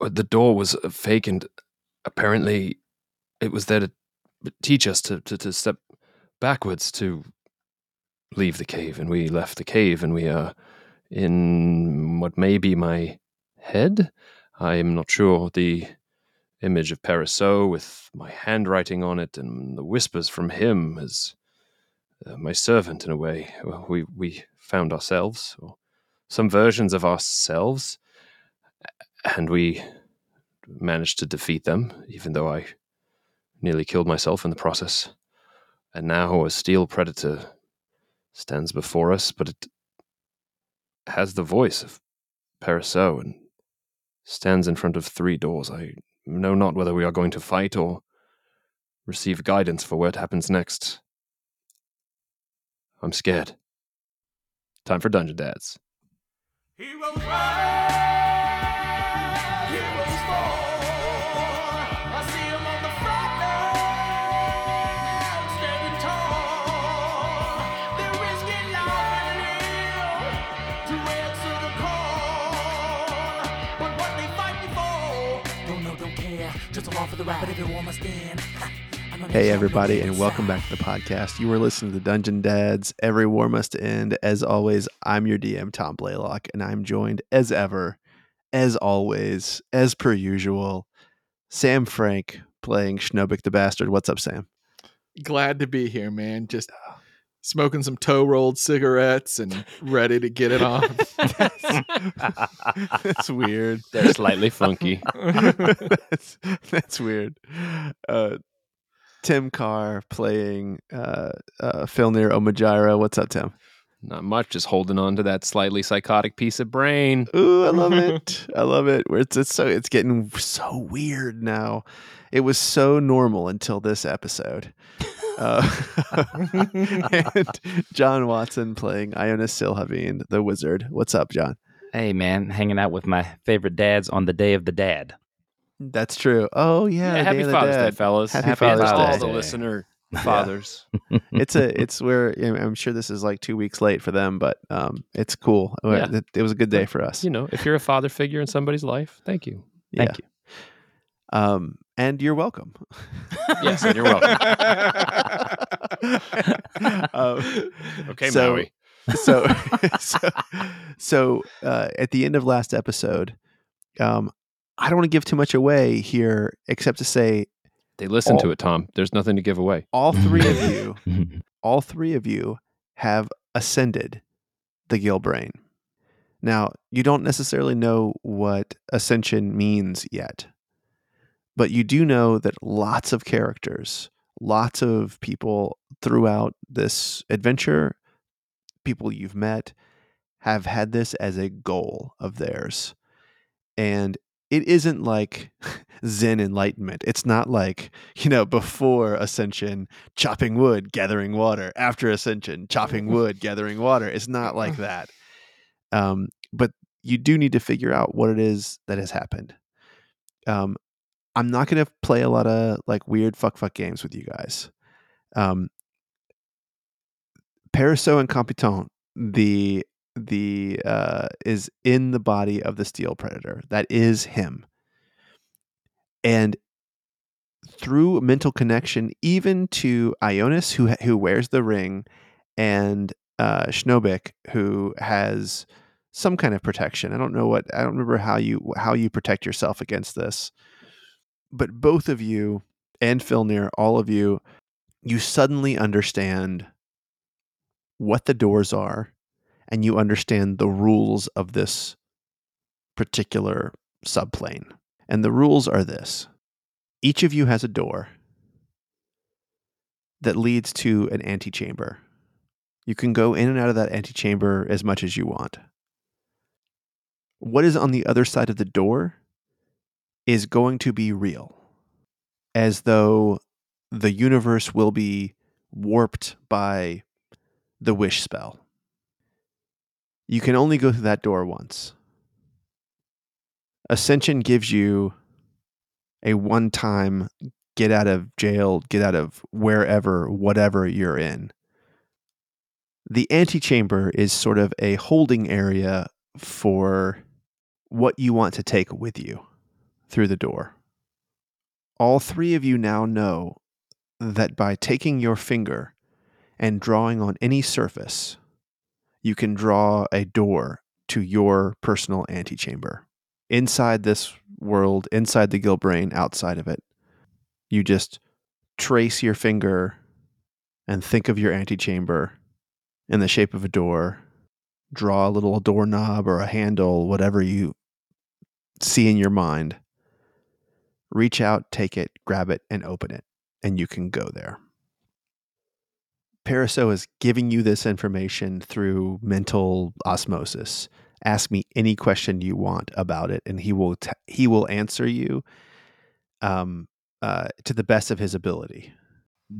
the door was uh, fake, and apparently it was there to teach us to, to, to step backwards to leave the cave. And we left the cave, and we are in what may be my head. I am not sure. The image of Perisseau with my handwriting on it and the whispers from him as uh, my servant in a way. We we found ourselves, or some versions of ourselves, and we managed to defeat them, even though I nearly killed myself in the process. And now a steel predator stands before us, but it has the voice of Perisseau and stands in front of three doors. I know not whether we are going to fight or receive guidance for what happens next. I'm scared. Time for Dungeon Dads. The ride, but everyone must stand. Hey, everybody, and welcome back to the podcast. You are listening to Dungeon Dads. Every war must end. As always, I'm your DM, Tom Blaylock, and I'm joined as ever, as always, as per usual, Sam Frank playing Schnobik the Bastard. What's up, Sam? Glad to be here, man. Just ah. Smoking some toe rolled cigarettes and ready to get it on. that's, that's, weird. They're slightly funky. that's, that's, weird. Uh, Tim Carr playing uh, uh, Filnyr Omajira. What's up, Tim? Not much, just holding on to that slightly psychotic piece of brain. Ooh, I love it. I love it. It's, it's so it's getting so weird now. It was so normal until this episode. Uh, and John Watson playing Ionus Silhavine, the wizard. What's up, John? Hey, man, hanging out with my favorite dads on the day of the dad. That's true. Oh yeah, yeah happy Father's Day, fellas. Happy, happy Father's Day. All the listener fathers. Yeah. it's a it's where I'm sure this is like two weeks late for them, but um, it's cool. Yeah. It, it, was a good day for us. You know, if you're a father figure in somebody's life, thank you. Thank you. Um, and you're welcome. yes, and you're welcome. um, okay, so, Maui. so, so, so uh, at the end of last episode, um, I don't want to give too much away here, except to say they listen all, to it, Tom. There's nothing to give away. All three of you, all three of you have ascended the Gilbrain. Now, you don't necessarily know what ascension means yet, but you do know that lots of characters, lots of people throughout this adventure, people you've met, have had this as a goal of theirs. And it isn't like Zen enlightenment. It's not like, you know, before ascension, chopping wood, gathering water. After ascension, chopping wood, gathering water. It's not like that. Um, but you do need to figure out what it is that has happened. Um, I'm not going to play a lot of like weird fuck fuck games with you guys. Um, Perisseau and Competent, the the uh, is in the body of the steel predator. That is him. And through mental connection, even to Ionus, who who wears the ring, and uh, Schnobik, who has some kind of protection. I don't know what I don't remember how you how you protect yourself against this, but both of you and Filnyr, all of you, you suddenly understand what the doors are and you understand the rules of this particular subplane. And the rules are this each of you has a door that leads to an antechamber. You can go in and out of that antechamber as much as you want. What is on the other side of the door is going to be real, as though the universe will be warped by the wish spell. You can only go through that door once. Ascension gives you a one time get out of jail, get out of wherever, whatever you're in. The antechamber is sort of a holding area for what you want to take with you. Through the door. All three of you now know that by taking your finger and drawing on any surface, you can draw a door to your personal antechamber. Inside this world, inside the Gilbrain, outside of it, you just trace your finger and think of your antechamber in the shape of a door. Draw a little doorknob or a handle, whatever you see in your mind. Reach out, take it, grab it, and open it, and you can go there. Paraso is giving you this information through mental osmosis. Ask me any question you want about it, and he will t- he will answer you um, uh, to the best of his ability.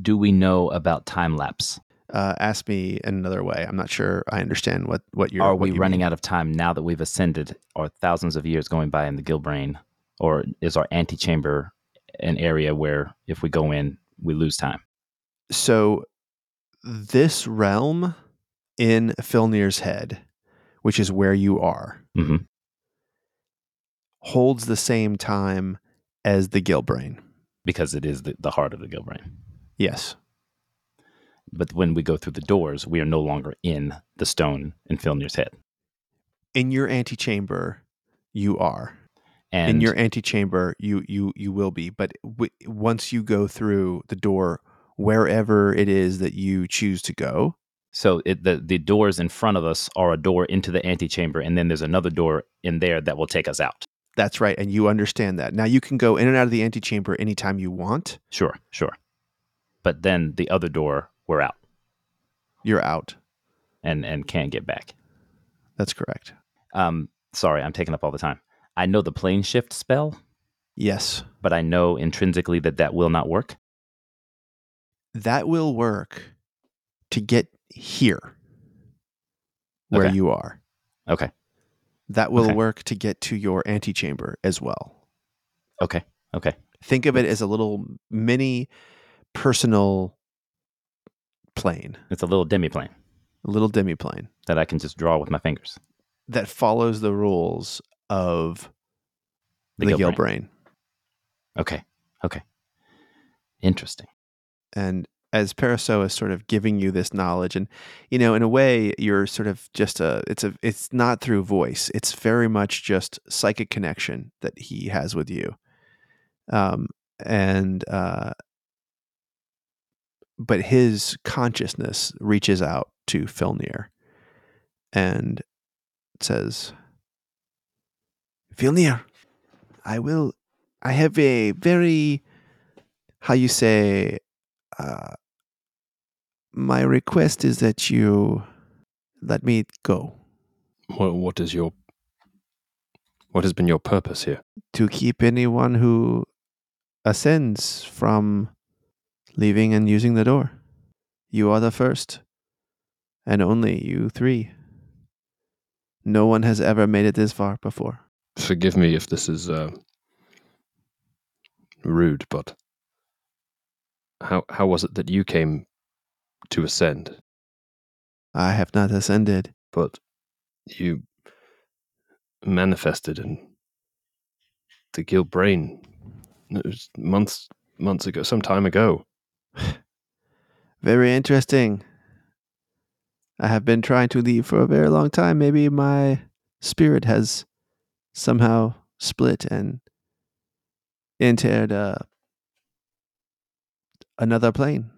Do we know about time lapse? Uh, ask me in another way. I'm not sure I understand what what you're. Are what we you running mean. out of time now that we've ascended? Are thousands of years going by in the Gilbrain? Or is our antechamber an area where if we go in, we lose time? So, this realm in Filnyr's head, which is where you are, hmm holds the same time as the Gilbrain. Because it is the, the heart of the Gilbrain. Yes. But when we go through the doors, we are no longer in the stone in Filnyr's head. In your antechamber, you are. And in your antechamber, you you you will be. But w- once you go through the door, wherever it is that you choose to go, so it, the the doors in front of us are a door into the antechamber, and then there's another door in there that will take us out. that's right, and you understand that. Now you can go in and out of the antechamber anytime you want. Sure, sure. But then the other door, we're out You're out. and and can't get back. That's correct. Um, sorry, I'm taking up all the time. I know the plane shift spell, Yes. but I know intrinsically that that will not work. that will work to get here where Okay. you are. Okay, That will Okay. work to get to your antechamber as well. okay, okay. Think of it as a little mini personal plane, It's a little demiplane a little demiplane that I can just draw with my fingers. that follows the rules of The the, Gilbrain. Gilbrain. Okay, okay. Interesting. And as Paraso is sort of giving you this knowledge, and you know, in a way, you're sort of just a. It's a. It's not through voice. It's very much just psychic connection that he has with you. Um, and uh, but his consciousness reaches out to Filnyr and says, "Filnyr, I will. I have a very, how you say." uh, my request is that you let me go What, what is your what has been your purpose here? to keep anyone who ascends from leaving and using the door. You are the first, and only you three. No one has ever made it this far before. Forgive me if this is uh, rude, but how how was it that you came to ascend, I have not ascended. but you manifested in the Gilbrain it was months months ago, some time ago? Very interesting. I have been trying to leave for a very long time. Maybe my spirit has somehow split and entered uh, another plane.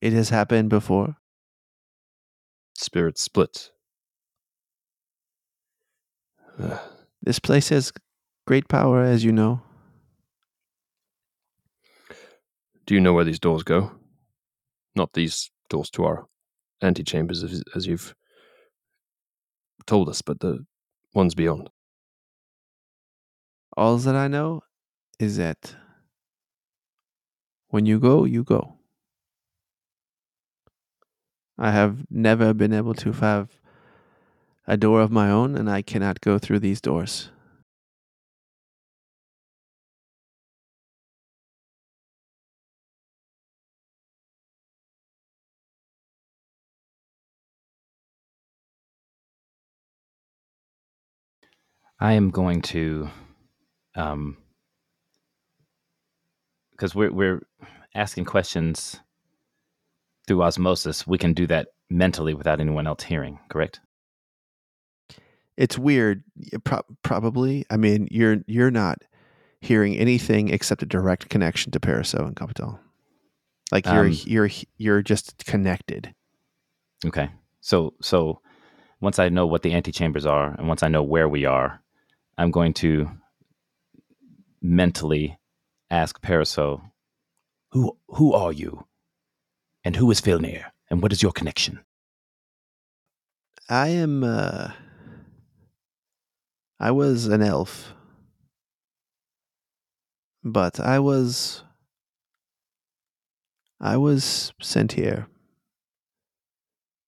It has happened before. Spirit split. This place has great power, as you know. do you know where these doors go? Not these doors to our antechambers, as you've told us, but the ones beyond. All that I know is that when you go, you go. I have never been able to have a door of my own, and I cannot go through these doors. I am going to um, because we're we're asking questions through osmosis. We can do that mentally without anyone else hearing. Correct? It's weird. Pro- probably. I mean, you're you're not hearing anything except a direct connection to Paraso and Capital. Like you're Um, you're you're just connected. Okay. So so once I know what the antechambers are and once I know where we are, I'm going to mentally ask Paraso, who who are you? And who is Filnyr? And what is your connection? I am. uh I was an elf, but I was. I was sent here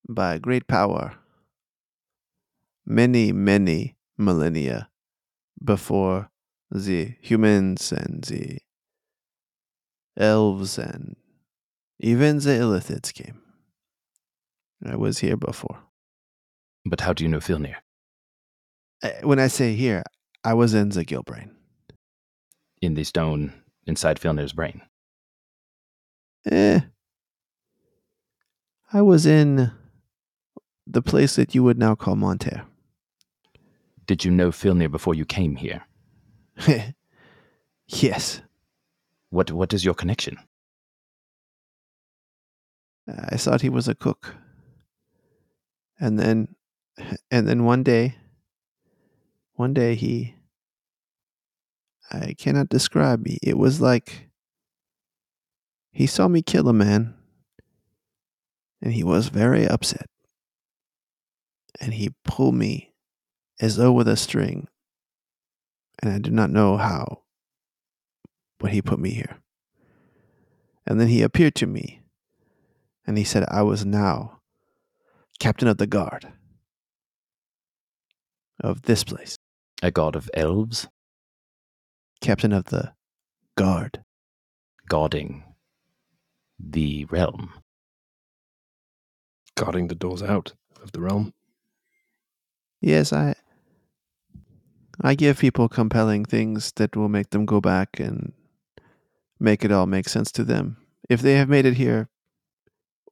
by great power. Many, many millennia before the humans and the elves and even the illithids came. I was here before. But how do you know Filnyr? Uh, When I say here, I was in the Gilbrain. In the stone inside Filnyr's brain. Eh. I was in the place that you would now call Monterre. Did you know Filnyr before you came here? yes. What what is your connection? I thought he was a cook. And then and then one day one day he I cannot describe me. It was like he saw me kill a man and he was very upset. And he pulled me as though with a string. And I do not know how, but he put me here. And then he appeared to me and he said I was now captain of the guard of this place, A god of elves captain of the guard. guarding the realm. Guarding the doors out of the realm. Yes, I I give people compelling things that will make them go back and make it all make sense to them. If they have made it here,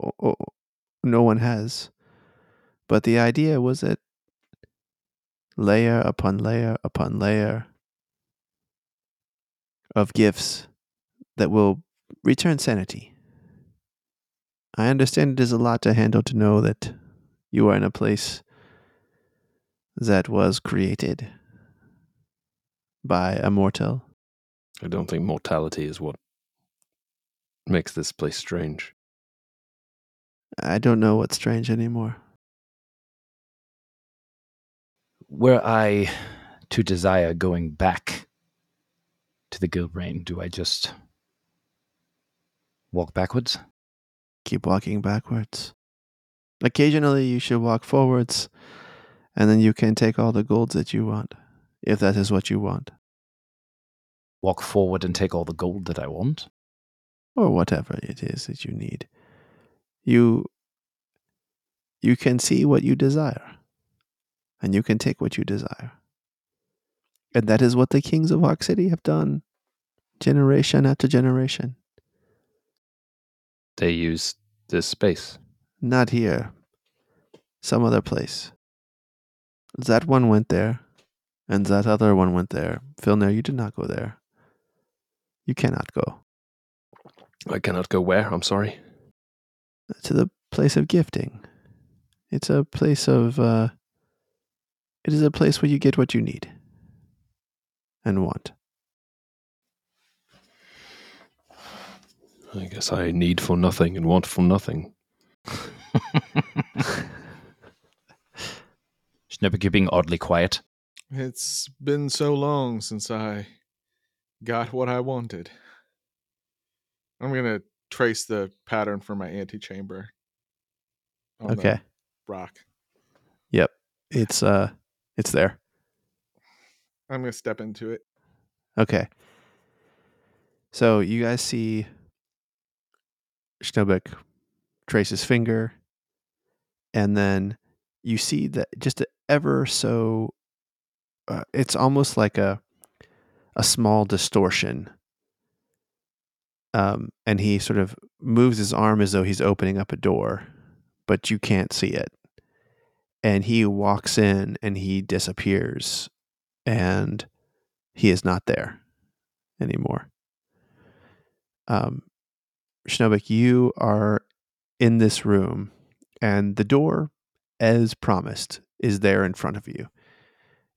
o- o- no one has. But the idea was that layer upon layer upon layer of gifts that will return sanity. I understand it is a lot to handle to know that you are in a place that was created by a mortal. I don't think mortality is what makes this place strange. I don't know what's strange anymore. Were I to desire going back to the Gilbrain, do I just walk backwards? Keep walking backwards. Occasionally, you should walk forwards, and then you can take all the golds that you want, if that is what you want, Walk forward and take all the gold that I want? or whatever it is that you need. You you can see what you desire, and you can take what you desire. And that is what the kings of Hawk City have done, generation after generation. They use this space. Not here. Some other place. That one went there, and that other one went there. Phil Filnyr, you did not go there. You cannot go I cannot go where, I'm sorry. to the place of gifting. It's a place of. Uh, it is a place where you get what you need and want. I guess I need for nothing and want for nothing. Schnobik, you're being oddly quiet. It's been so long since I got what I wanted. I'm gonna trace the pattern for my antechamber. on the Okay. rock. Yep. It's uh, it's there. I'm gonna step into it. Okay. So you guys see Schnobik trace his finger, and then you see that just ever so. Uh, it's almost like a a small distortion. Um, and he sort of moves his arm as though he's opening up a door, but you can't see it. And he walks in and he disappears, and he is not there anymore. Um, you are in this room, and the door, as promised, is there in front of you.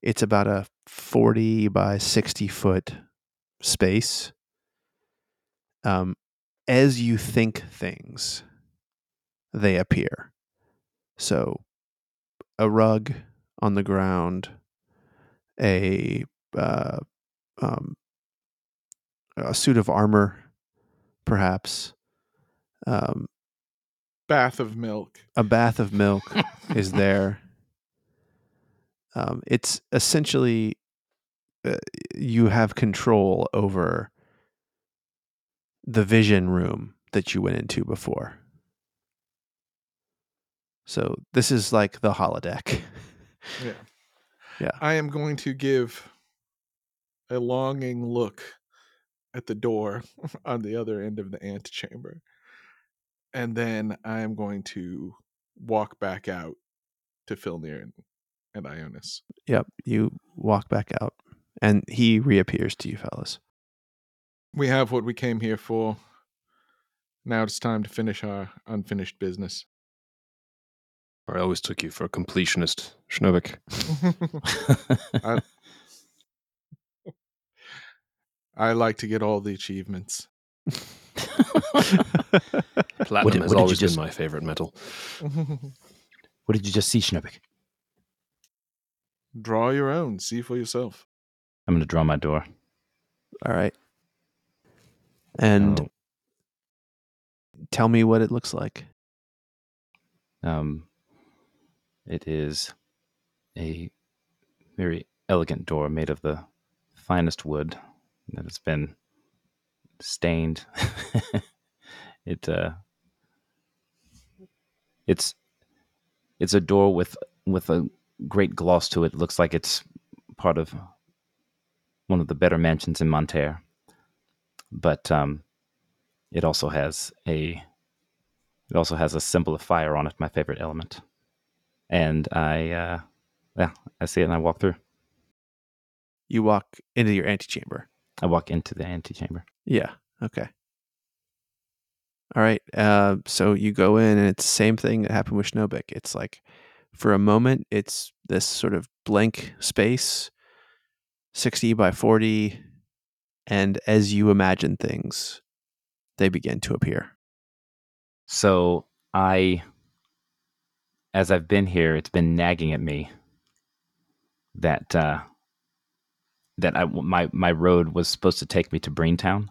It's about a 40 by 60 foot space. Um, as you think things, they appear. So, a rug on the ground, a uh, um, a suit of armor, perhaps. Um, Bath of milk. a bath of milk is there. Um, it's essentially uh, you have control over the vision room that you went into before. So this is like the holodeck. Yeah. Yeah. I am going to give a longing look at the door on the other end of the antechamber. And then I am going to walk back out to Filnyr and, and Ionus. yep, you walk back out, and he reappears to you, fellas. We have what we came here for. Now it's time to finish our unfinished business. I always took you for a completionist, Schnobik. I, I like to get all the achievements. Platinum What did- has what always just- been my favorite metal. What did you just see, Schnobik? Draw your own. See for yourself. I'm going to draw my door. All right. And Oh, tell me what it looks like. um, it is a very elegant door made of the finest wood that has been stained. it uh, it's it's a door with with a great gloss to it. It looks like it's part of one of the better mansions in Monterre. But um, it also has a it also has a symbol of fire on it, my favorite element. And I uh yeah, I see it and I walk through. You walk into your antechamber. I walk into the antechamber. Yeah. Okay. All right. Uh, so you go in, and it's the same thing that happened with Schnobik. It's like, for a moment, it's this sort of blank space, sixty by forty, and as you imagine things, they begin to appear. So I as I've been here, it's been nagging at me that uh that I my my road was supposed to take me to Braintown.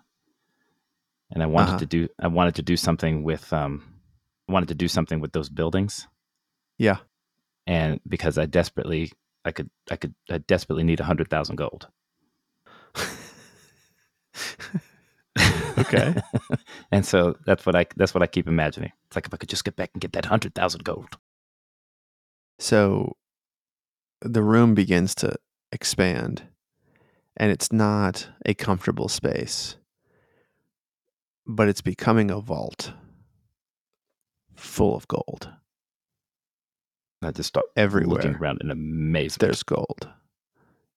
And I wanted Uh-huh. to do I wanted to do something with um I wanted to do something with those buildings. Yeah. And because I desperately I could I could I desperately need a hundred thousand gold. Okay. and so that's what I that's what I keep imagining. It's like if I could just get back and get that hundred thousand gold. So the room begins to expand, and it's not a comfortable space, but it's becoming a vault full of gold I just start everywhere. looking around in amazement. There's gold.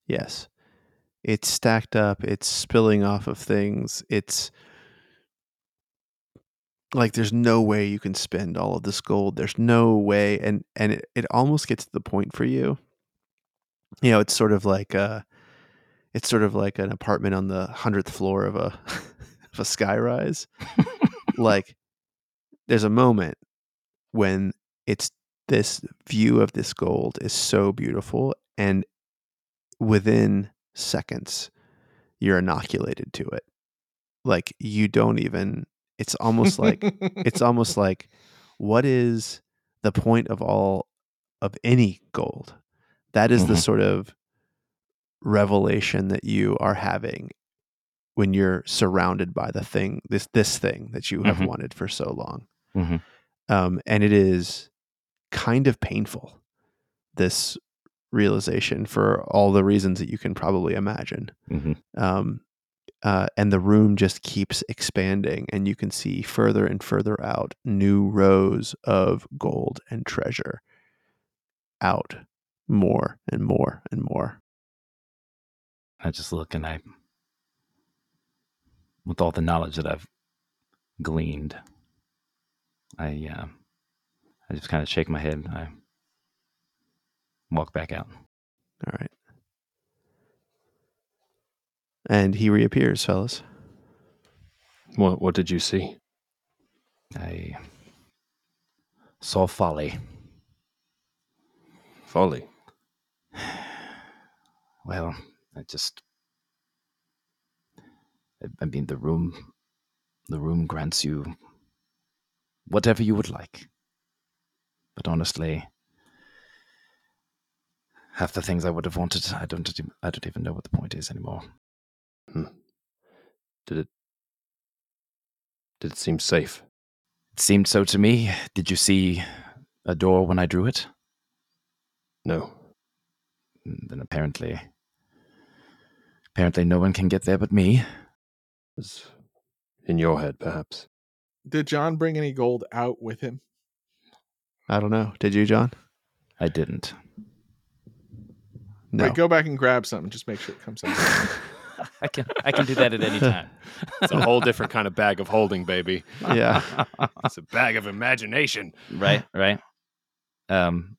Yes. It's stacked up, it's spilling off of things. It's like there's no way you can spend all of this gold. There's no way and and it, it almost gets to the point for you. You know, it's sort of like a it's sort of like an apartment on the 100th floor of a of a sky rise. like there's a moment when it's this view of this gold is so beautiful and within seconds you're inoculated to it like you don't even it's almost like it's almost like what is the point of all of any gold that is the Mhm. sort of revelation that you are having when you're surrounded by the thing this this thing that you have Mhm. wanted for so long Mhm. um, and it is kind of painful this realization for all the reasons that you can probably imagine. hmm Um, uh, and the room just keeps expanding, and you can see further and further out new rows of gold and treasure out more and more and more. I just look and I, with all the knowledge that I've gleaned, I, uh, I just kind of shake my head. I walk back out. All right. And he reappears, fellas. What what did you see? I saw folly. Folly. Well, I just, I, I mean, the room, the room grants you whatever you would like. But honestly, half the things I would have wanted, I don't, I don't even know what the point is anymore. Did it did it seem safe? It seemed so to me. Did you see a door when I drew it? No. Mm, Then apparently, apparently, no one can get there but me. It was in your head, perhaps. Did John bring any gold out with him? I don't know. Did you, John? I didn't. No. Wait, go back and grab something. Just make sure it comes out. I can, I can do that at any time. It's a whole different kind of bag of holding, baby. yeah. It's a bag of imagination. right right um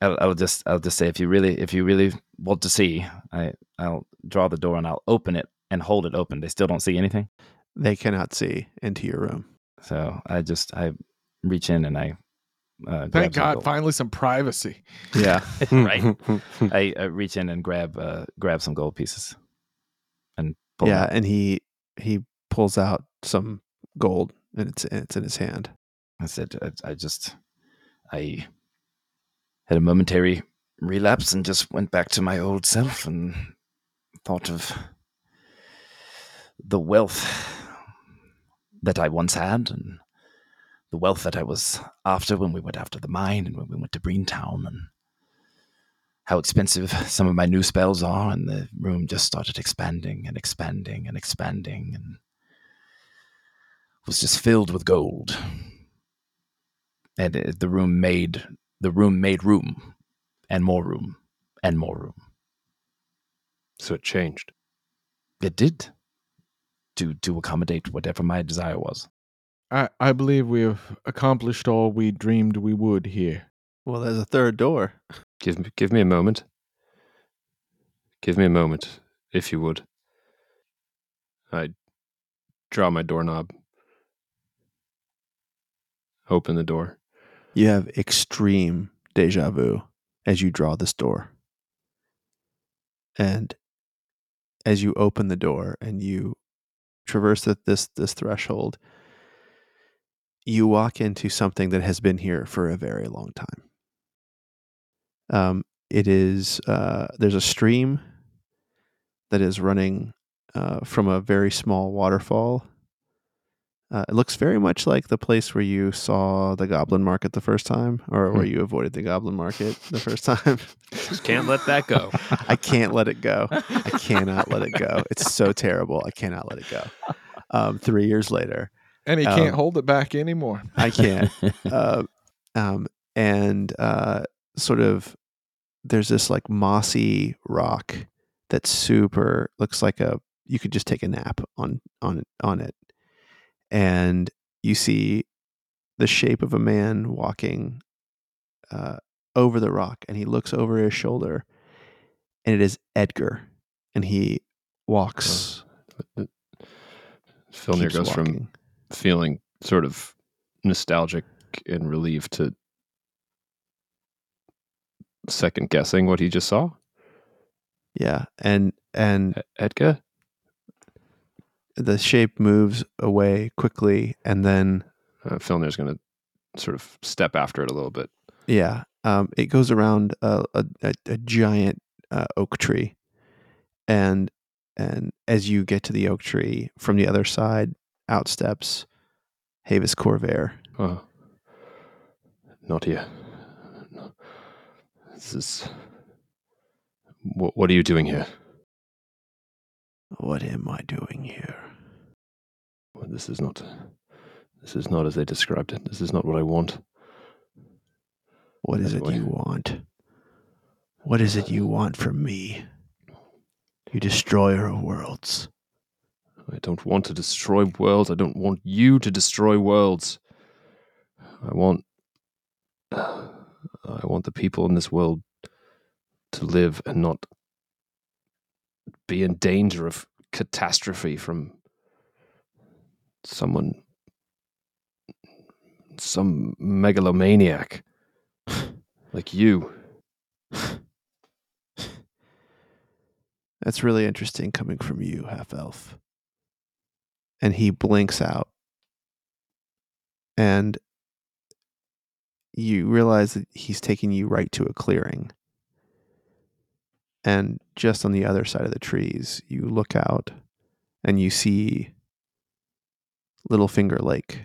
I'll, I'll just i'll just say if you really if you really want to see i i'll draw the door and i'll open it and hold it open they still don't see anything They cannot see into your room. so i just i reach in and i uh, Thank God, gold. finally some privacy. Yeah. right I, I reach in and grab uh grab some gold pieces and pull yeah. out. And he he pulls out some gold and it's it's in his hand. i said I, I just i had a momentary relapse and just went back to my old self and thought of the wealth that I once had and the wealth that I was after when we went after the mine and when we went to Greentown and how expensive some of my new spells are and the room just started expanding and expanding and expanding and was just filled with gold. And it, the room made the room made room and more room and more room. So it changed. it did. To to accommodate whatever my desire was I, I believe we have accomplished all we dreamed we would here. Well, there's a third door. Give me give me a moment. Give me a moment, if you would. I draw my doorknob. Open the door. You have extreme deja vu as you draw this door. And as you open the door and you traverse this this threshold, you walk into something that has been here for a very long time. Um, it is uh, there's a stream that is running uh, from a very small waterfall. Uh, it looks very much like the place where you saw the goblin market the first time, or where you avoided the goblin market the first time. Just can't let that go. I can't let it go. I cannot let it go. It's so terrible. I cannot let it go. Um, three years later, And he can't Um, hold it back anymore. I can't. uh, um, and uh, sort of there's this like mossy rock that's super looks like a you could just take a nap on on on it and you see the shape of a man walking uh, over the rock and he looks over his shoulder and it is edgar and he walks Filnyr keeps goes from walking. Feeling sort of nostalgic and relieved to second guessing what he just saw. yeah and and Edgar? the shape moves away quickly and then Uh, Filnyr's going to sort of step after it a little bit. yeah um, it goes around a, a, a, a giant uh, oak tree and and as you get to the oak tree from the other side out steps Havis Corvair. Oh. Not here. No. This is What, what are you doing here? What am I doing here? Well, this is not. This is not as they described it. This is not what I want. What is it you want? What is it you want from me? You destroyer of worlds. I don't want to destroy worlds. I don't want you to destroy worlds. I want. I want the people in this world to live and not be in danger of catastrophe from someone, some megalomaniac like you. That's really interesting coming from you, half elf. And he blinks out. And you realize that he's taking you right to a clearing. And just on the other side of the trees, you look out and you see Little Finger Lake.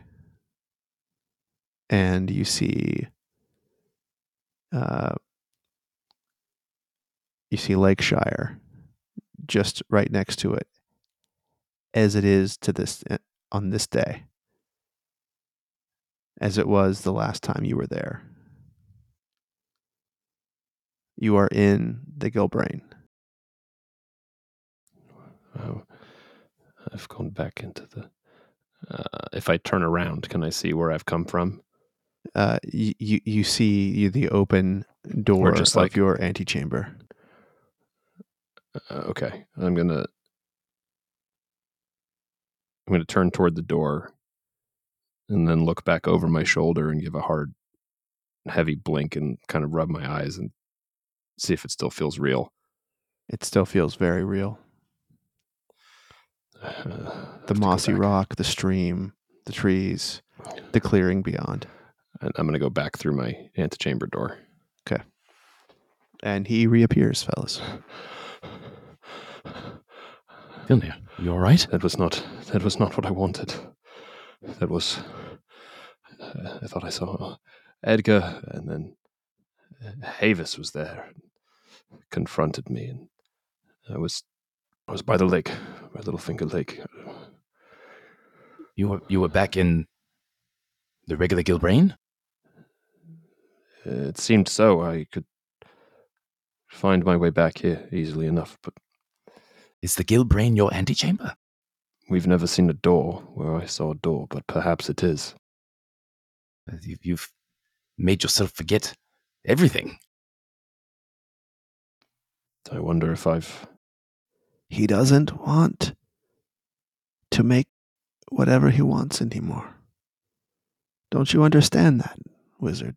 And you see uh, you see Lakeshire just right next to it as it is to this eh, on this day as it was the last time you were there you are in the gilbrain I've gone back into the. Uh, if I turn around, can I see where I've come from? uh, you, you you see you, the open door just of like- your antechamber Uh, okay, I'm gonna. I'm gonna turn toward the door, and then look back over my shoulder and give a hard, heavy blink and kind of rub my eyes and see if it still feels real. it still feels very real Uh, the mossy rock the stream the trees the clearing beyond And I'm gonna go back through my antechamber door. Okay. And he reappears fellas Filnyr, you all right? That was not. That was not what I wanted. That was. Uh, I thought I saw Edgar, and then uh, Havis was there, confronted me, and I was. I was by the lake, by Littlefinger Lake. You were you were back in the regular Gilbrain? It seemed so. I could find my way back here easily enough, but Is the Gilbrain your antechamber? We've never seen a door where I saw a door, but perhaps it is. You- You've made yourself forget everything. I wonder if I've. he doesn't want to make whatever he wants anymore. Don't you understand that, wizard?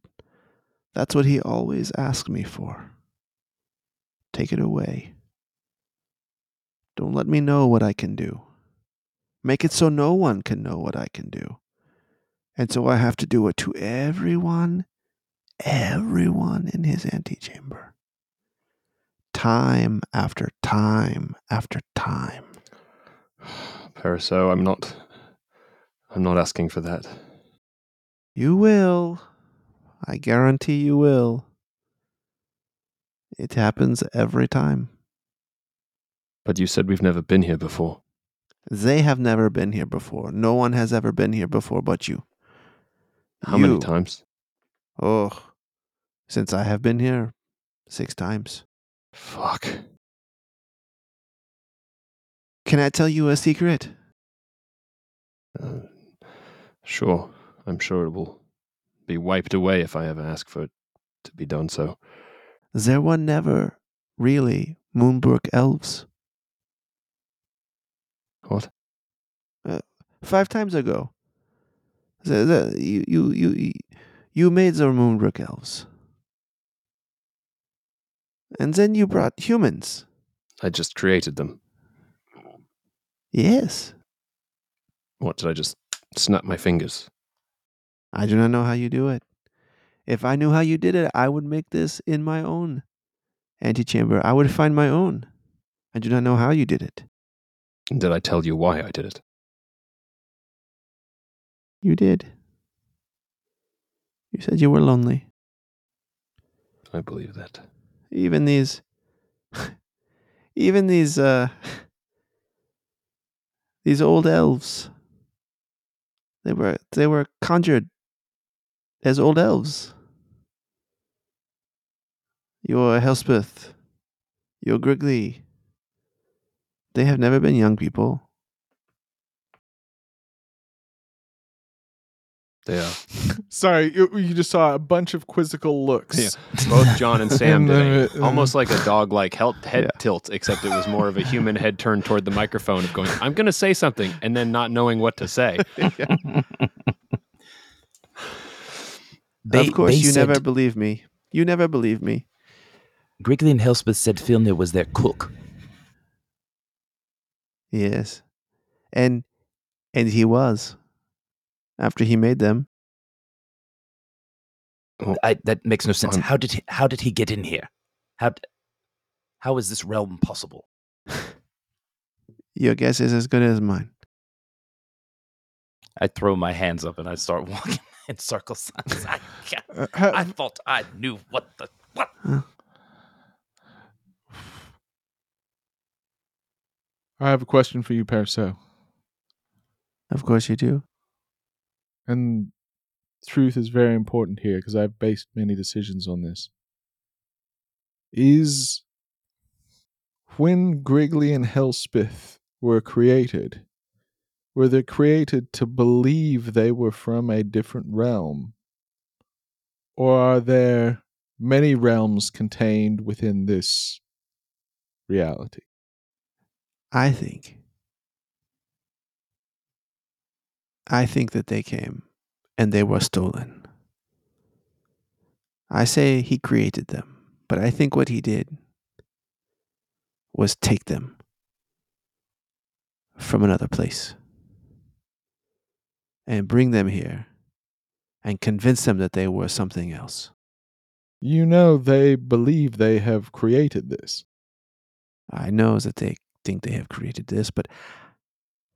That's what he always asked me for. Take it away. Don't let me know what I can do. Make it so no one can know what I can do. And so I have to do it to everyone, everyone in his antechamber. Time after time after time. Paraso, I'm not. I'm not asking for that. You will. I guarantee you will. It happens every time. But you said we've never been here before. They have never been here before. No one has ever been here before but you. How many times? Oh, since I have been here, six times. Fuck. Can I tell you a secret? Uh, sure. I'm sure it will be wiped away if I ever ask for it to be done so. There were never really Moonbrook elves. What? Uh, five times ago, the, the, you, you, you, you made the Moonbrook elves. And then you brought humans. I just created them. Yes. What, did I just snap my fingers? I do not know how you do it. If I knew how you did it, I would make this in my own antechamber. I would find my own. I do not know how you did it. And did I tell you why I did it? You did. You said you were lonely. I believe that. Even these even these uh these old elves they were they were conjured as old elves your Helspeth, your Griggly, they have never been young people. They are. Sorry, you, you just saw a bunch of quizzical looks. Yeah. Both John and Sam did it- uh, almost like a dog like head Yeah. tilt, except it was more of a human head turned toward the microphone of going, I'm going to say something, and then not knowing what to say. They- of course, they you said- never believe me. You never believe me. Griggly and Helspeth said Filnyr was their cook. Yes, and and he was after he made them. I, that makes no sense. How did he, how did he get in here? How how is this realm possible? Your guess is as good as mine. I throw my hands up and I start walking in circles. I, Uh, ha- I thought I knew what the what. I have a question for you, Perso. Of course you do. And truth is very important here because I've based many decisions on this. Is when Grigley and Helspeth were created, were they created to believe they were from a different realm? Or are there many realms contained within this reality? I think. I think that they came and they were stolen. I say he created them, but I think what he did was take them from another place and bring them here and convince them that they were something else. You know they believe they have created this. I know that they think they have created this, but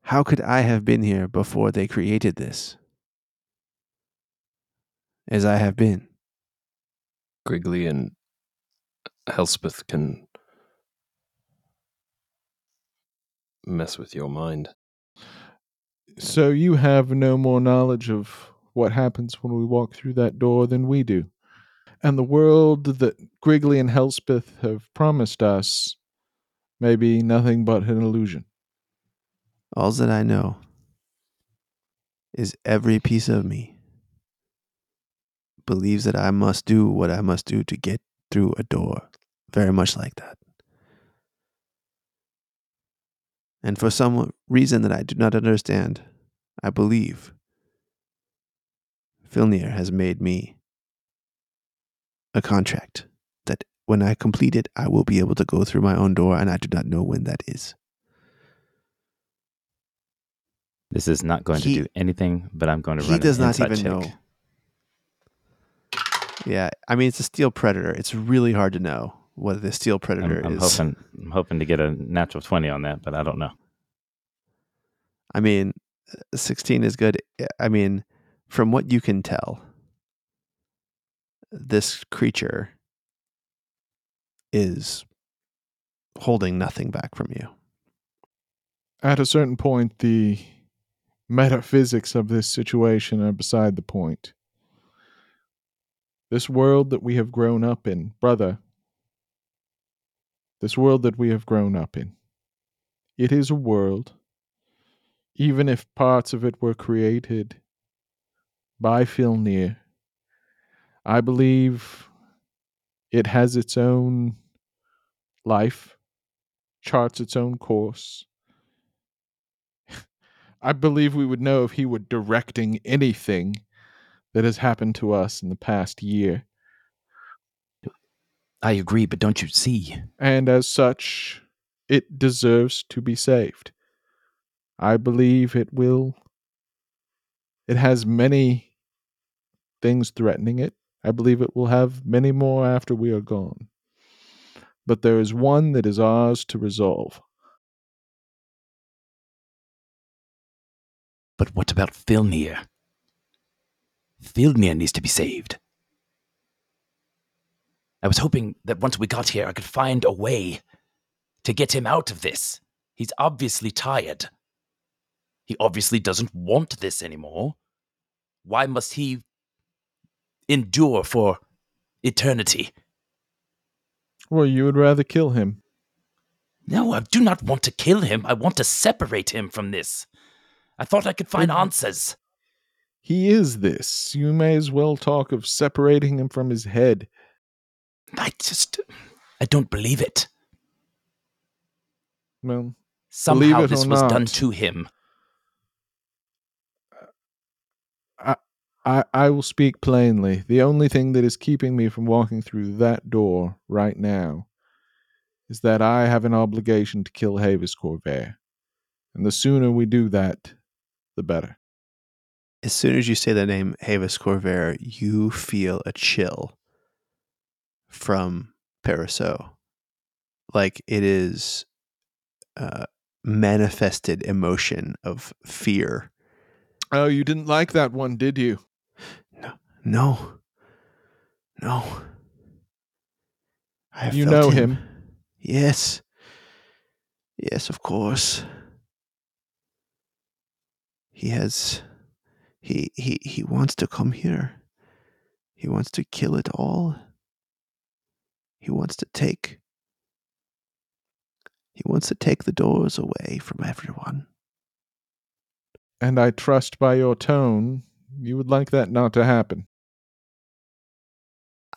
how could I have been here before they created this? As I have been. Grigley and Helspeth can mess with your mind. So you have no more knowledge of what happens when we walk through that door than we do. And the world that Grigley and Helspeth have promised us may be nothing but an illusion. All that I know is every piece of me believes that I must do what I must do to get through a door, very much like that. And for some reason that I do not understand, I believe Filnyr has made me a contract when I complete it, I will be able to go through my own door, and I do not know when that is. This is not going He- to do anything, but I'm going to he run. He does not even check. know. Yeah, I mean it's a steel predator. It's really hard to know what the steel predator I'm, I'm is. hoping I'm hoping to get a natural twenty on that, but I don't know. I mean, sixteen is good. I mean, from what you can tell, this creature is holding nothing back from you. At a certain point, the metaphysics of this situation are beside the point. This world that we have grown up in, brother, this world that we have grown up in, it is a world, even if parts of it were created by Filnyr, I believe it has its own life, charts its own course. I believe we would know if he were directing anything that has happened to us in the past year. I agree, but don't you see? And as such, it deserves to be saved. I believe it will. It has many things threatening it. I believe it will have many more after we are gone. But there is one that is ours to resolve. But what about Filnyr? Filnyr needs to be saved. I was hoping that once we got here, I could find a way to get him out of this. He's obviously tired. He obviously doesn't want this anymore. Why must he endure for eternity? Well, you would rather kill him. No, I do not want to kill him. I want to separate him from this. I thought I could find answers. He is this. You may as well talk of separating him from his head. I just. I don't believe it. Well, Somehow it this was done to him. I, I will speak plainly. The only thing that is keeping me from walking through that door right now is that I have an obligation to kill Havis Corvair. And the sooner we do that, the better. As soon as you say the name Havis Corvair, you feel a chill from Paraso. Like it is uh, manifested emotion of fear. Oh, you didn't like that one, did you? No. No. I have You know him. Yes. Yes, of course. He has he he he wants to come here. He wants to kill it all. He wants to take he wants to take the doors away from everyone. And I trust by your tone, you would like that not to happen.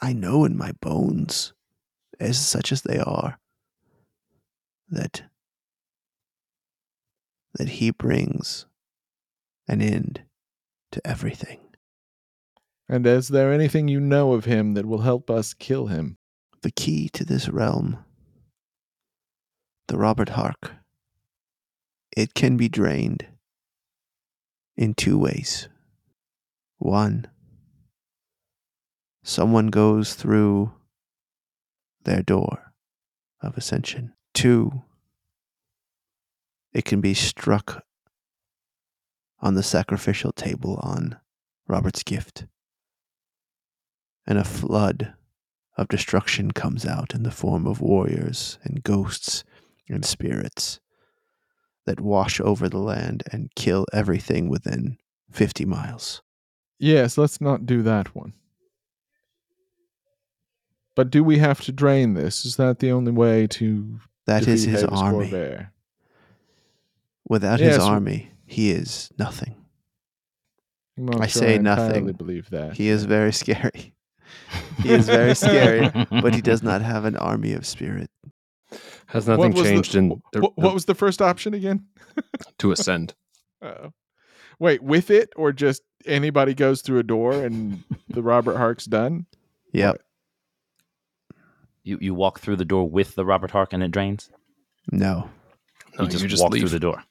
I know in my bones, as such as they are, that that he brings an end to everything. And is there anything you know of him that will help us kill him? The key to this realm, the Robert Hark, it can be drained in two ways. One, someone goes through their door of ascension. Two, it can be struck on the sacrificial table on Robert's gift. And a flood of destruction comes out in the form of warriors and ghosts and spirits that wash over the land and kill everything within 50 miles. Yes, let's not do that one. But do we have to drain this? Is that the only way to That is defeat his Havis army. Corvair? Without his Yes, w- army, he is nothing. I'm not I sure say entirely nothing. believe that. He is very scary. He is very scary, but he does not have an army of spirit. Has nothing was the- changed in wh- What, what was the first option again? to ascend? uh Wait, with it or just anybody goes through a door and the Robert Hark's done? Yep. You you walk through the door with the Robert Hark and it drains. No. No, you just, you just walk leave. through the door.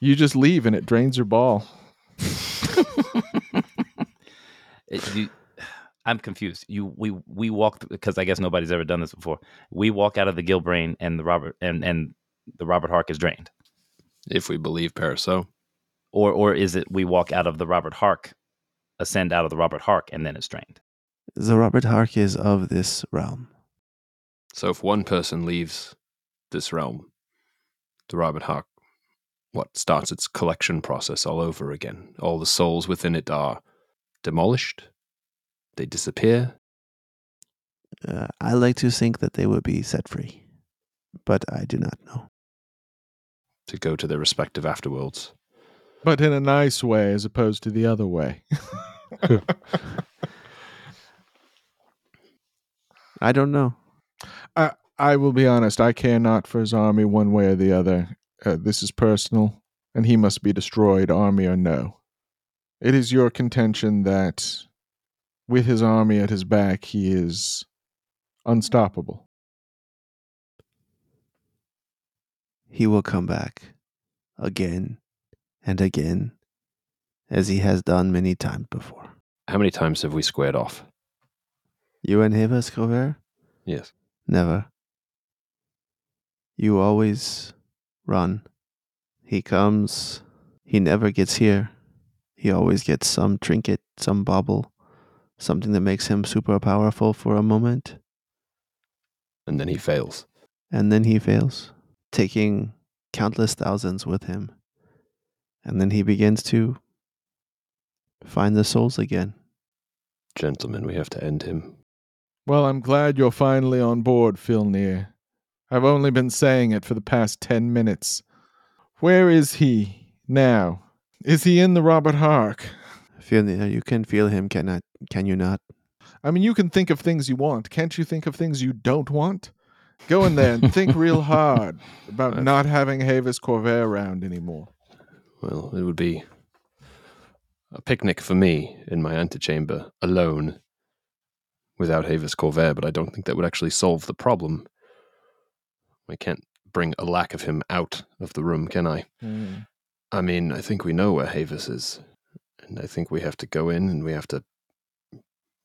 You just leave and it drains your ball. It- you- I'm confused. You we we walk because I guess nobody's ever done this before. We walk out of the Gilbrain and the Robert and and the Robert Hark is drained, If we believe Paraso. or or is it we walk out of the Robert Hark, ascend out of the Robert Hark and then it's drained? The Robert Hark is of this realm. So if one person leaves this realm, the Robert Hark, what starts its collection process all over again. All the souls within it are demolished. They disappear. Uh, I like to think that they will be set free, but I do not know. to go to their respective afterworlds. But in a nice way as opposed to the other way. I don't know. I will be honest, I care not for his army one way or the other. Uh, this is personal, and he must be destroyed, army or no. It is your contention that with his army at his back, he is unstoppable. He will come back again and again, as he has done many times before. How many times have we squared off? You and him, Escobar? Yes. Never. You always run. He comes. He never gets here. He always gets some trinket, some bauble, something that makes him super powerful for a moment, And then he fails. and then he fails, taking countless thousands with him. And then he begins to find the souls again. Gentlemen, we have to end him. Well, I'm glad you're finally on board, Filnyr. I've only been saying it for the past ten minutes. Where is he now? Is he in the Robert Hark? Feel you can feel him, cannot can you not? I mean, you can think of things you want. Can't you think of things you don't want? Go in there and think real hard about not having Havis Corvair around anymore. Well, it would be a picnic for me in my antechamber, alone, without Havis Corvair, but I don't think that would actually solve the problem. I can't bring a lack of him out of the room, can I? I mean, I think we know where Havis is, and I think we have to go in and we have to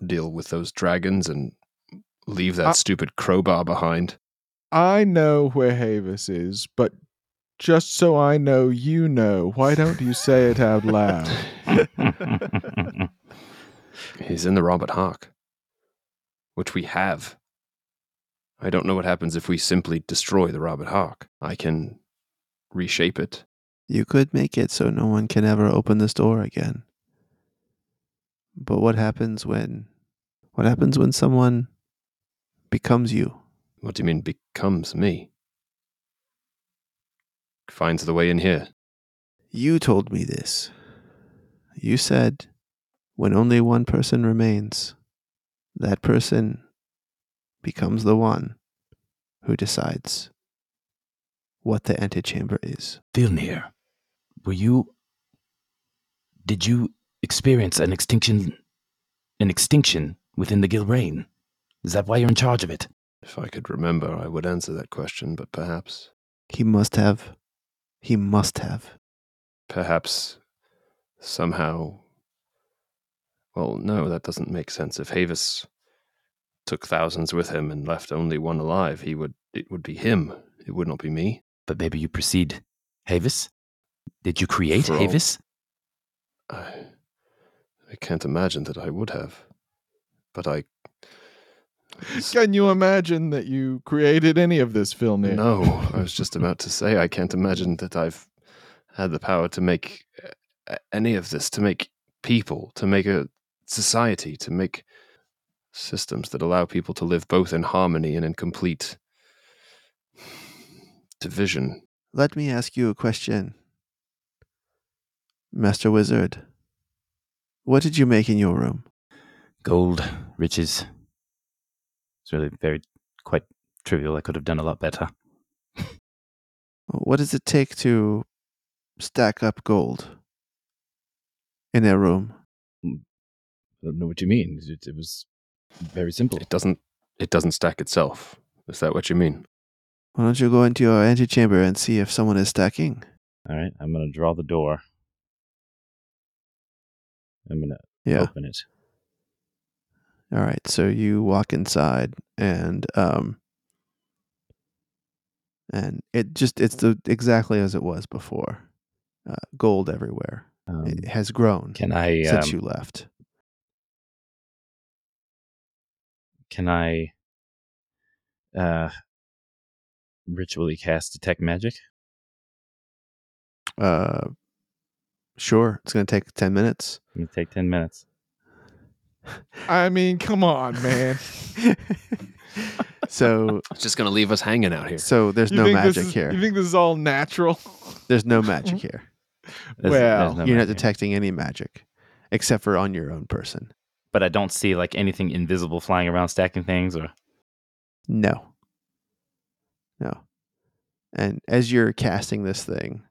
deal with those dragons and leave that Uh, stupid crowbar behind. I know where Havis is, but just so I know you know, why don't you say it out loud? He's in the Robert Hawk, which we have. I don't know what happens if we simply destroy the Robert Hawk. I can reshape it. You could make it so no one can ever open this door again. But what happens when what happens when someone becomes you? What do you mean becomes me? Finds the way in here. You told me this. You said when only one person remains, that person becomes the one who decides what the antechamber is. Filnyr, were you. Did you experience an extinction. an extinction within the Gilbrain? Is that why you're in charge of it? If I could remember, I would answer that question, but perhaps, He must have. He must have. perhaps, somehow. Well, no, that doesn't make sense. If Havis took thousands with him and left only one alive, he would. It would be him. It would not be me. But maybe you precede Havis? Did you create For all- Havis? I, I can't imagine that I would have. But I. Can you imagine that you created any of this, Filnyr? No, I was just about to say, I can't imagine that I've had the power to make uh, any of this, to make people, to make a society, to make systems that allow people to live both in harmony and in complete division. Let me ask you a question. Master Wizard, what did you make in your room? Gold, riches. It's really very, quite trivial. I could have done a lot better. What does it take to stack up gold in a room? I don't know what you mean. It, it was very simple. It doesn't it doesn't stack itself. Is that what you mean? Why don't you go into your antechamber and see if someone is stacking? All right, I'm going to draw the door. I'm going to Yeah. open it. All right. So you walk inside and um and it just it's the exactly as it was before. Uh, gold everywhere. Um, it has grown can I since um, you left. Can I uh ritually cast detect magic? Uh sure, it's going to take 10 minutes. It's gonna take ten minutes. I mean, come on, man. so It's just gonna leave us hanging out here. so there's You no magic is- here. You think this is all natural? There's no magic here. There's- Well, there's no You're not magic. detecting any magic except for on your own person. But I don't see like anything invisible flying around stacking things or No. No. And as you're casting this thing,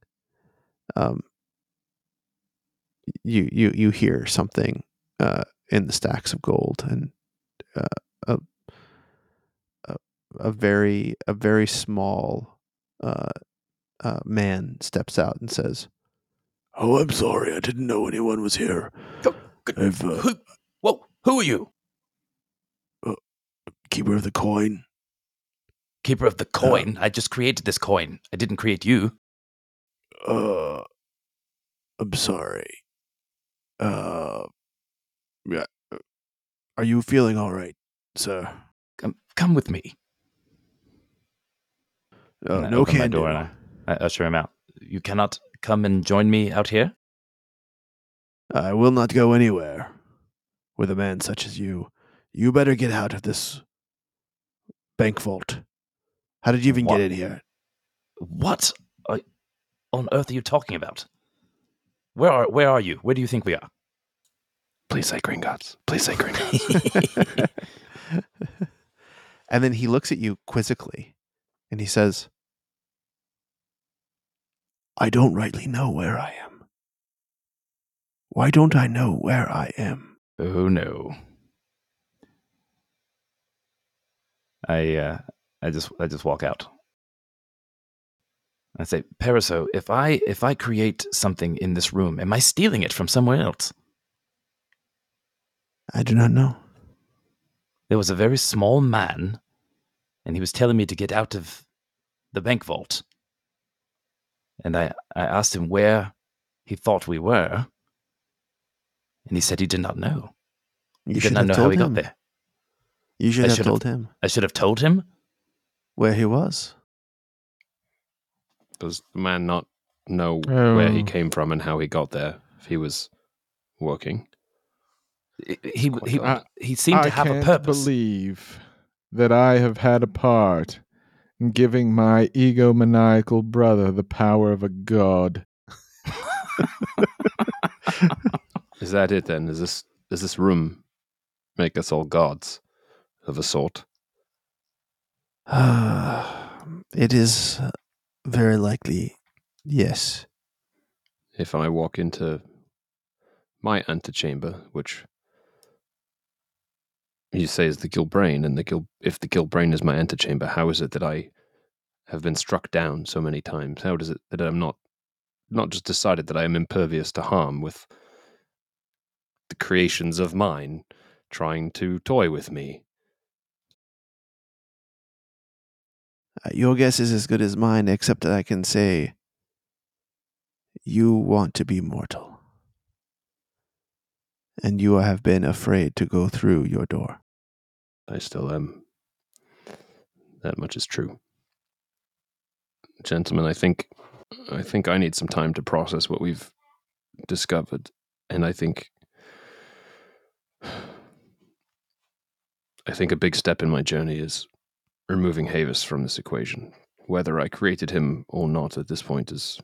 um, you you you hear something uh, in the stacks of gold, and uh, a, a a very a very small uh, uh, man steps out and says, "Oh, I'm sorry, I didn't know anyone was here. I've uh, who, are you? keeper of the coin." Keeper of the coin. I just created this coin. I didn't create you. Uh, I'm sorry. Uh, yeah. Are you feeling all right, sir? Come, come with me. I no open can door and I, I usher him out. You cannot come and join me out here? I will not go anywhere with a man such as you. You better get out of this bank vault. How did you even What? get in here? What are- on earth are you talking about? Where are where are you? Where do you think we are? Please say green Gringotts. Please say Gringotts. and then he looks at you quizzically and he says, I don't rightly know where I am. Why don't I know where I am? Oh no. I uh I just I just walk out. I say, Periso, if I if I create something in this room, am I stealing it from somewhere else? I do not know. There was a very small man, and he was telling me to get out of the bank vault. And I, I asked him where he thought we were, and he said he did not know. You he should did not have know how told he him. got there. You should I have should have- told him I should have told him. where he was. Does the man not know where he Oh. came from and how he got there if he was working? He he, he, odd. he seemed to have can't a purpose. believe that I have had a part in giving my egomaniacal brother the power of a god. Is that it then? Is this does this room make us all gods of a sort? it is very likely, yes. If I walk into my antechamber, which you say is the Gilbrain, and the Gil if the Gilbrain is my antechamber, how is it that I have been struck down so many times? How does it that I'm not not just decided that I am impervious to harm with the creations of mine trying to toy with me? Uh, Your guess is as good as mine, except that I can say you want to be mortal. And you have been afraid to go through your door. I still am. That much is true. Gentlemen, I think I think I need some time to process what we've discovered. And I think I think a big step in my journey is removing Havis from this equation. Whether I created him or not at this point is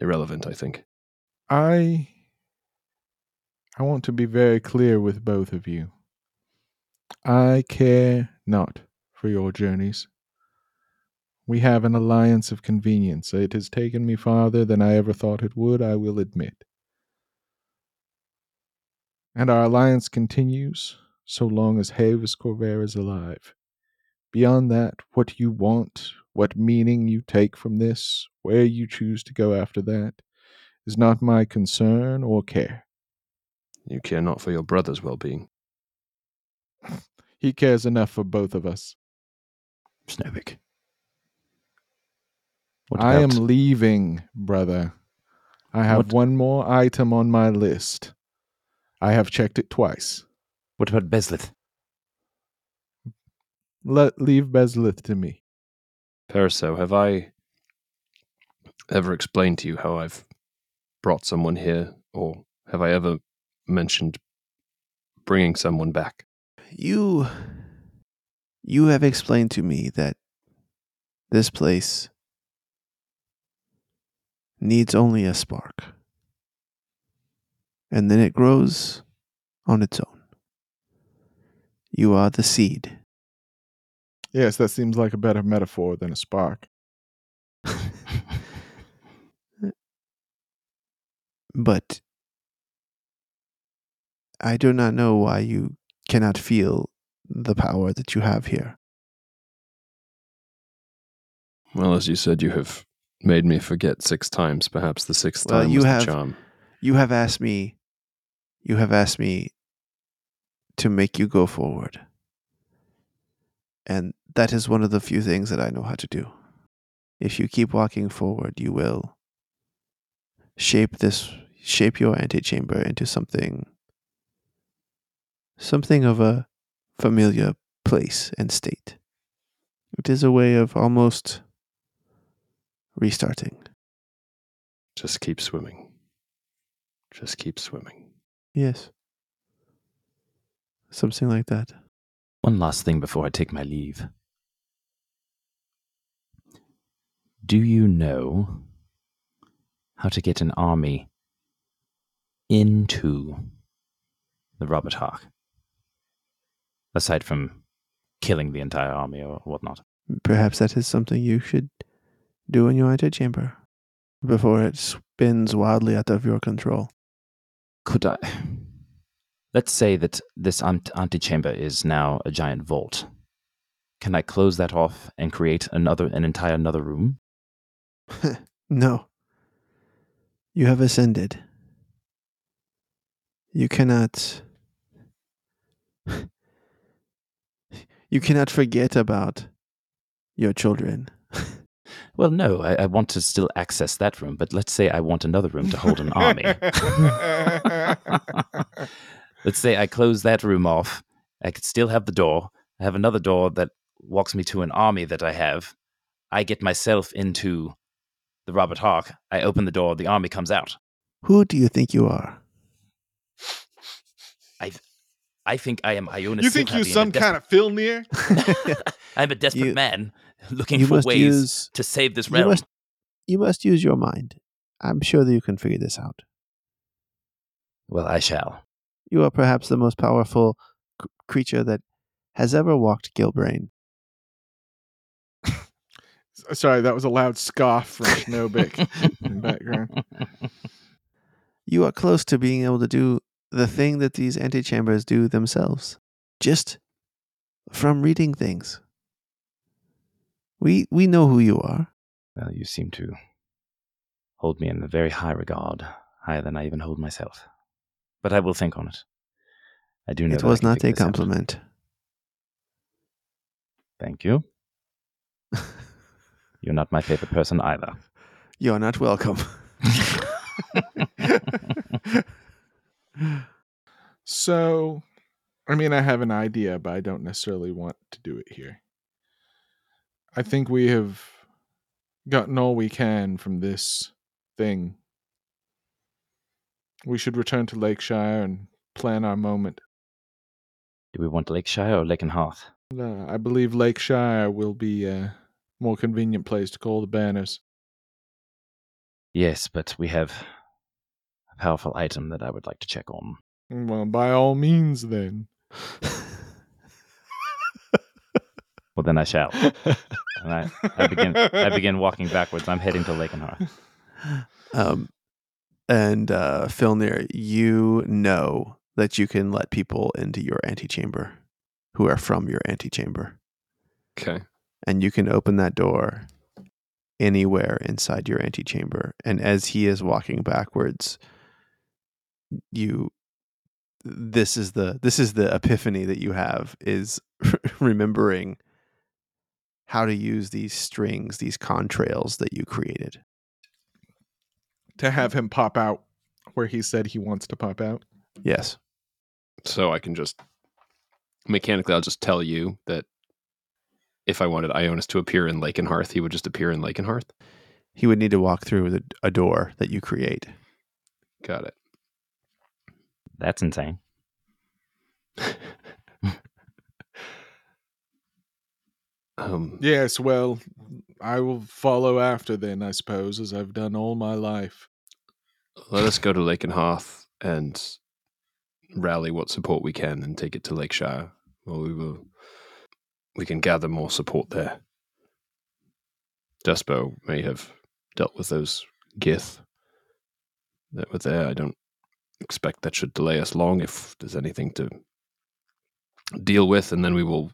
irrelevant, I think. I I want to be very clear with both of you. I care not for your journeys. We have an alliance of convenience. It has taken me farther than I ever thought it would, I will admit. And our alliance continues so long as Havis Corvair is alive. Beyond that, what you want, what meaning you take from this, where you choose to go after that, is not my concern or care. You care not for your brother's well being. He cares enough for both of us. Schnobik. What I am leaving, brother. I have What- one more item on my list. I have checked it twice. What about Bezlith? Let leave Bezlith to me. Periso, have I ever explained to you how I've brought someone here, or have I ever mentioned bringing someone back? You you have explained to me that this place needs only a spark. And then it grows on its own. You are the seed. Yes, that seems like a better metaphor than a spark. But I do not know why you cannot feel the power that you have here. Well, as you said, you have made me forget six times. Perhaps the sixth Well, time you was have- the charm. You have asked me you have asked me to make you go forward. And that is one of the few things that I know how to do. If you keep walking forward, you will shape this shape your antechamber into something something of a familiar place and state. It is a way of almost restarting. Just keep swimming. Just keep swimming. Yes. Something like that. One last thing before I take my leave. Do you know how to get an army into the Robert Hawk? Aside from killing the entire army or whatnot. Perhaps that is something you should do in your antechamber before it spins wildly out of your control. Could I? Let's say that this ant- antechamber is now a giant vault. Can I close that off and create another, an entire another room? no. You have ascended. You cannot. You cannot forget about your children. Well, no, I, I want to still access that room, but let's say I want another room to hold an army. let's say I close that room off. I could still have the door. I have another door that walks me to an army that I have. I get myself into the Robert Hawk. I open the door. The army comes out. Who do you think you are? I I think I am Iona. you think you're some kind of Filnyr? I'm a desperate You- man looking you for must ways use. to save this You realm. must, you must use your mind. I'm sure that you can figure this out. Well, I shall. You are perhaps the most powerful c- creature that has ever walked Gilbrain. Sorry, that was a loud scoff from Schnobik in the background. You are close to being able to do the thing that these antechambers do themselves, just from reading things. We we know who you are. Well, you seem to hold me in a very high regard, higher than I even hold myself. But I will think on it. I do know It that was not a this out. compliment. Thank you. You're not my favorite person either. You're not welcome. So, I mean, I have an idea, but I don't necessarily want to do it here. I think we have gotten all we can from this thing. We should return to Lakeshire and plan our moment. Do we want Lakeshire or Lake and Hearth? Uh, I believe Lakeshire will be a more convenient place to call the banners. Yes, but we have a powerful item that I would like to check on. Well, by all means, then. Well, then I shall. And I, I begin. I begin walking backwards. I'm heading to Lake and um, and uh, Filnyr, you know that you can let people into your antechamber who are from your antechamber. Okay. and you can open that door anywhere inside your antechamber. And as he is walking backwards, you this is the this is the epiphany that you have is remembering how to use these strings, these contrails that you created. To have him pop out where he said he wants to pop out. Yes. So I can just mechanically, I'll just tell you that if I wanted Ionus to appear in Lake and Hearth, he would just appear in Lake and Hearth. He would need to walk through the, a door that you create. Got it. That's insane. Um, Yes, well, I will follow after then, I suppose, as I've done all my life. Let us go to Lake and Hearth and rally what support we can and take it to Lakeshire. Well, we will. We can gather more support there. Despo may have dealt with those Gith that were there. I don't expect that should delay us long if there's anything to deal with, and then we will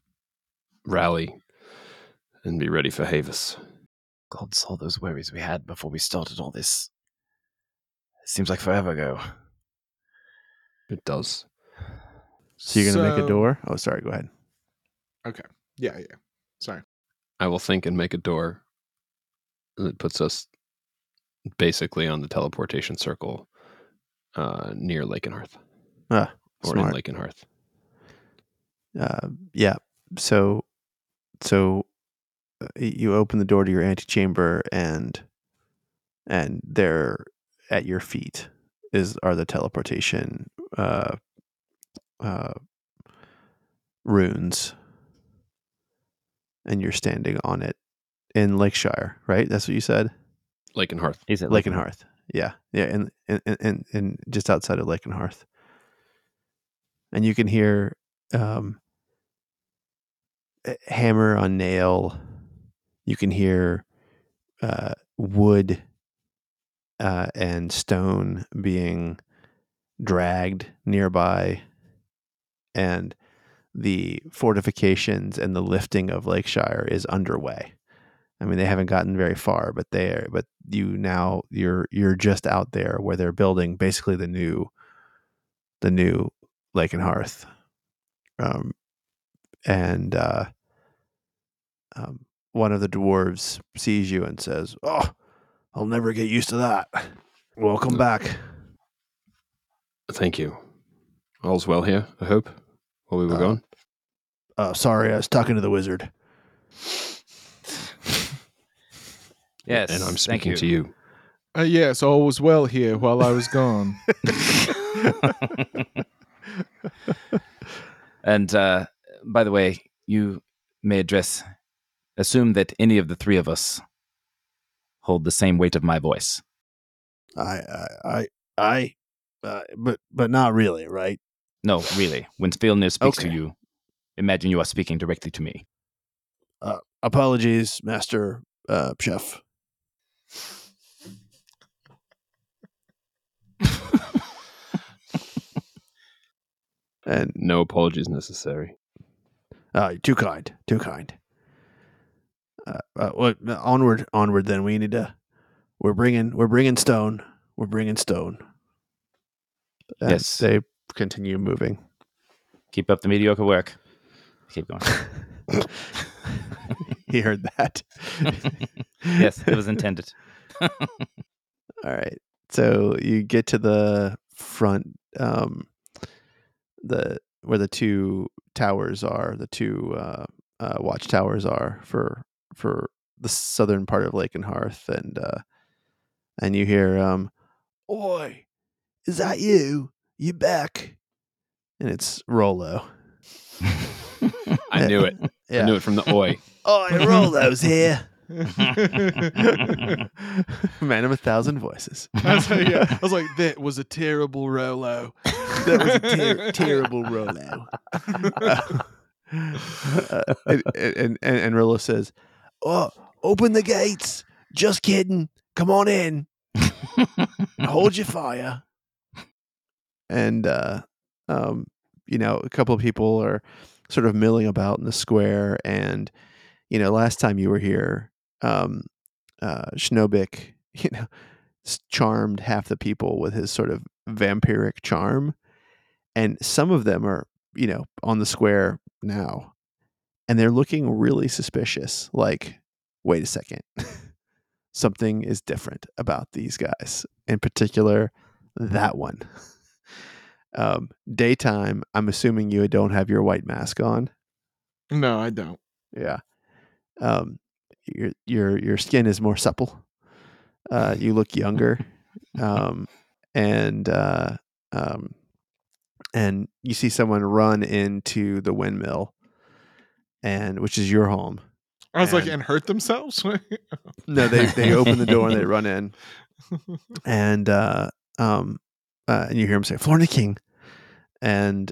rally and be ready for Havis. God saw those worries we had before we started all this. It seems like forever ago. It does. So you're going to make a door? Oh, sorry. Go ahead. Okay. Yeah, yeah. Sorry. I will think and make a door that puts us basically on the teleportation circle uh, near Lake and Hearth. Ah, or in smart. Lake and Hearth. Uh, yeah. So, so you open the door to your antechamber, and and there at your feet is are the teleportation uh, uh, runes, and you're standing on it in Lakeshire, right? That's what you said. Lake and Hearth. Is it Lake and Hearth. Yeah, yeah, and and and and just outside of Lake and Hearth, and you can hear um, hammer on nail. You can hear uh, wood uh, and stone being dragged nearby, and the fortifications and the lifting of Lakeshire is underway. I mean, they haven't gotten very far, but they are. But you now you're you're just out there where they're building basically the new, the new Lake and Hearth, um, and uh, um, one of the dwarves sees you and says, "Oh, I'll never get used to that. Welcome back." Thank you. All's well here, I hope, while we were Uh, gone. Uh, sorry, I was talking to the wizard. Yes. And I'm thank speaking to you. Uh, yes, all was well here while I was gone. and uh, by the way, you may address, assume that any of the three of us hold the same weight of my voice. I, I, I, I uh, but but not really, right? No, really. When Filnyr speaks to you, imagine you are speaking directly to me. Apologies, Master uh, Chef. and No apologies necessary. uh, too kind, too kind. Uh, uh, well, onward, onward. Then we need to. We're bringing, we're bringing stone. We're bringing stone. And Yes. they continue moving. Keep up the mediocre work. Keep going. he heard that. yes, it was intended. All right. So you get to the front, um, the where the two towers are, the two uh, uh, watchtowers are for for the southern part of Lake and Hearth, and uh, and you hear, um, "Oi, is that you? You back?" And it's Rolo. I knew it. Yeah. I knew it from the oi. Oi, Rolo's here. Man of a thousand voices. I was like, yeah, I was like, that was a terrible Rolo. that was a ter- terrible Rolo. Uh, and, and, and, and Rolo says, Oh, open the gates. Just kidding. Come on in. Hold your fire. And, uh, um, you know, a couple of people are sort of milling about in the square. And, you know, last time you were here, um, uh, Schnobik, you know, charmed half the people with his sort of vampiric charm and some of them are you know on the square now and they're looking really suspicious like wait a second. Something is different about these guys in particular that one. Um daytime i'm assuming you don't have your white mask on? No, I don't. yeah. Um your your your skin is more supple. Uh you look younger. Um and uh um and you see someone run into the windmill and which is your home I was like, And- and hurt themselves? no they they open the door and they run in. And uh um uh, and you hear him say Florina King. And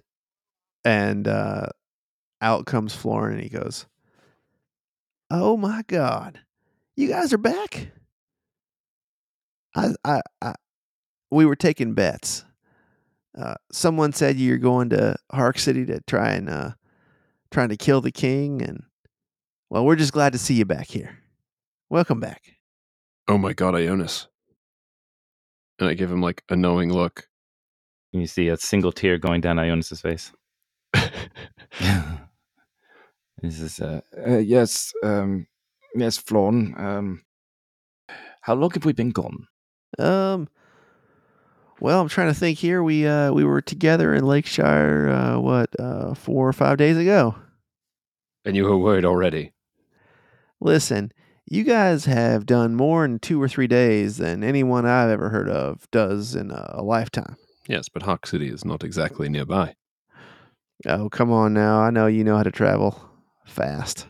and uh out comes Florin and he goes oh my god you guys are back? I I, I we were taking bets. Uh someone said you're going to Hark City to try and uh trying to kill the king and well we're just glad to see you back here welcome back Oh my god, Ionus. And I give him like a knowing look. and you see a single tear going down Ionus's face. this is uh, uh yes, um yes, Florn. Um how long have we been gone? Um, Well, I'm trying to think here. We uh we were together in Lakeshire uh what uh 4 or 5 days ago. And you were worried already. Listen, you guys have done more in 2 or 3 days than anyone I've ever heard of does in a, a lifetime. Yes, but Hawk City is not exactly nearby. Oh, come on now. I know you know how to travel fast.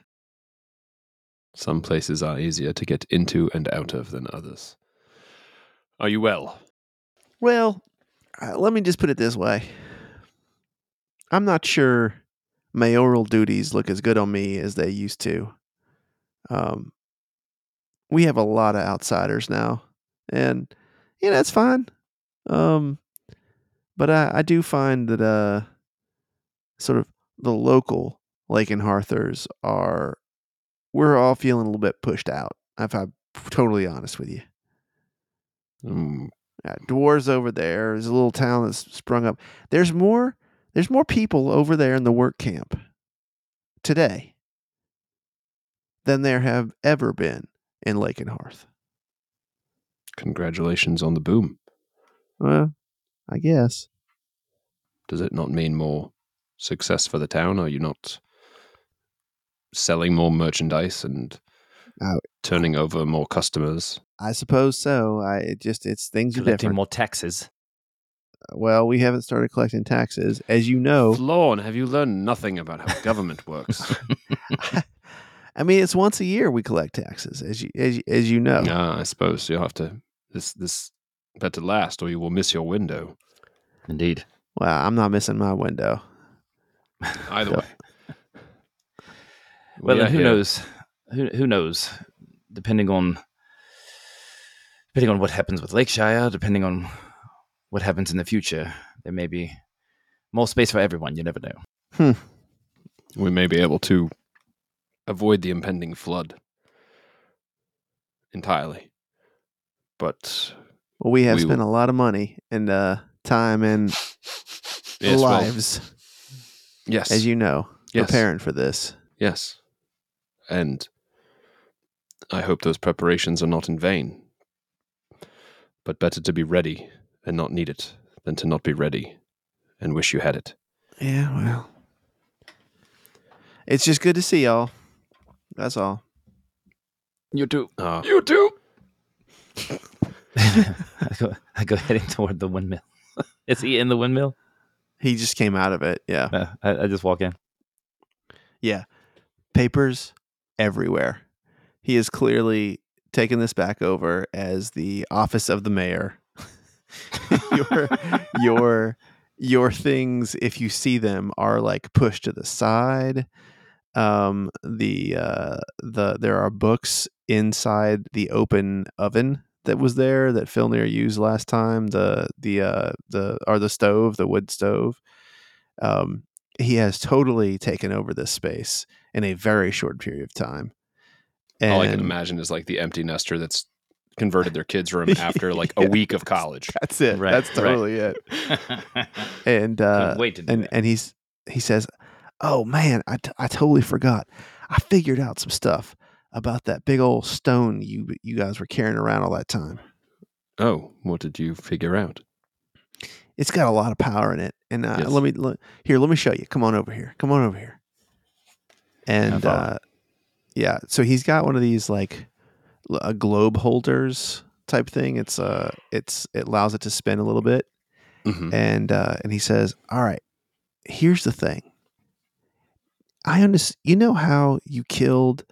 Some places are easier to get into and out of than others. Are you well? Well, uh, let me just put it this way. I'm not sure mayoral duties look as good on me as they used to. Um, we have a lot of outsiders now, and yeah, that's fine. Um, but I, I do find that uh, sort of the local Lake and Harthers are we're all feeling a little bit pushed out. If I'm totally honest with you. Mm, Yeah, dwarves over there. There's a little town that's sprung up. There's more. There's more people over there in the work camp today than there have ever been in Lake and Hearth. congratulations on the boom. Well, I guess. Does it not mean more success for the town? Are you not selling more merchandise and Uh, turning over more customers? I suppose so. I it just it's things are Collecting different. more taxes. Well, we haven't started collecting taxes, as you know. Lorne, have you learned nothing about how government works? I mean, it's once a year we collect taxes, as you as you, as you know. Ah, I suppose you'll have to this this better last, or you will miss your window. Indeed. Well, I'm not missing my window. Either So- way. Well, We then who here. knows? Who who knows? Depending on depending on what happens with Lakeshire, depending on what happens in the future, there may be more space for everyone. You never know. We may be able to avoid the impending flood entirely, but Well, we have We spent will- a lot of money and uh, time and yes, well, lives, yes, as you know, yes, preparing for this. yes, and I hope those preparations are not in vain. But better to be ready and not need it than to not be ready and wish you had it. Yeah, well, it's just good to see y'all. That's all. You too. Uh, You too. I go, I go heading toward the windmill. Is he in the windmill? He just came out of it. Yeah, Uh, I, I just walk in. yeah. Papers everywhere. He is clearly taken this back over as the office of the mayor. your your your things, if you see them, are like pushed to the side. Um, the uh, the there are books inside the open oven that was there that Filnyr used last time. The the uh, the or the stove, the wood stove. Um, he has totally taken over this space in a very short period of time. All I can imagine is like the empty nester that's converted their kids' room after like Yeah. a week of college. That's it. Right, That's right. totally it. And uh, wait to do and that. and he's he says, "Oh man, I, t- I totally forgot. I figured out some stuff about that big old stone you you guys were carrying around all that time. Oh, what did you figure out? It's got a lot of power in it. And uh, Yes. let me let, here. Let me show you. Come on over here. Come on over here. And uh, yeah, so he's got one of these like a globe holders type thing. It's uh, it's it allows it to spin a little bit. Mhm. and uh, and he says, "All right, here's the thing. I understand. You know how you killed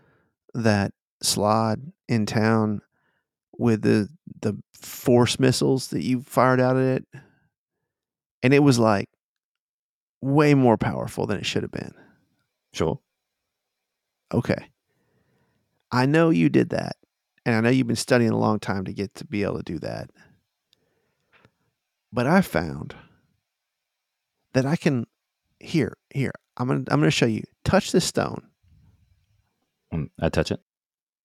that slod in town with the the force missiles that you fired out at it, and it was like way more powerful than it should have been. Sure. Okay, I know you did that, and I know you've been studying a long time to get to be able to do that. But I found that I can here, here. I'm gonna I'm gonna show you. Touch this stone. Um, I touch it.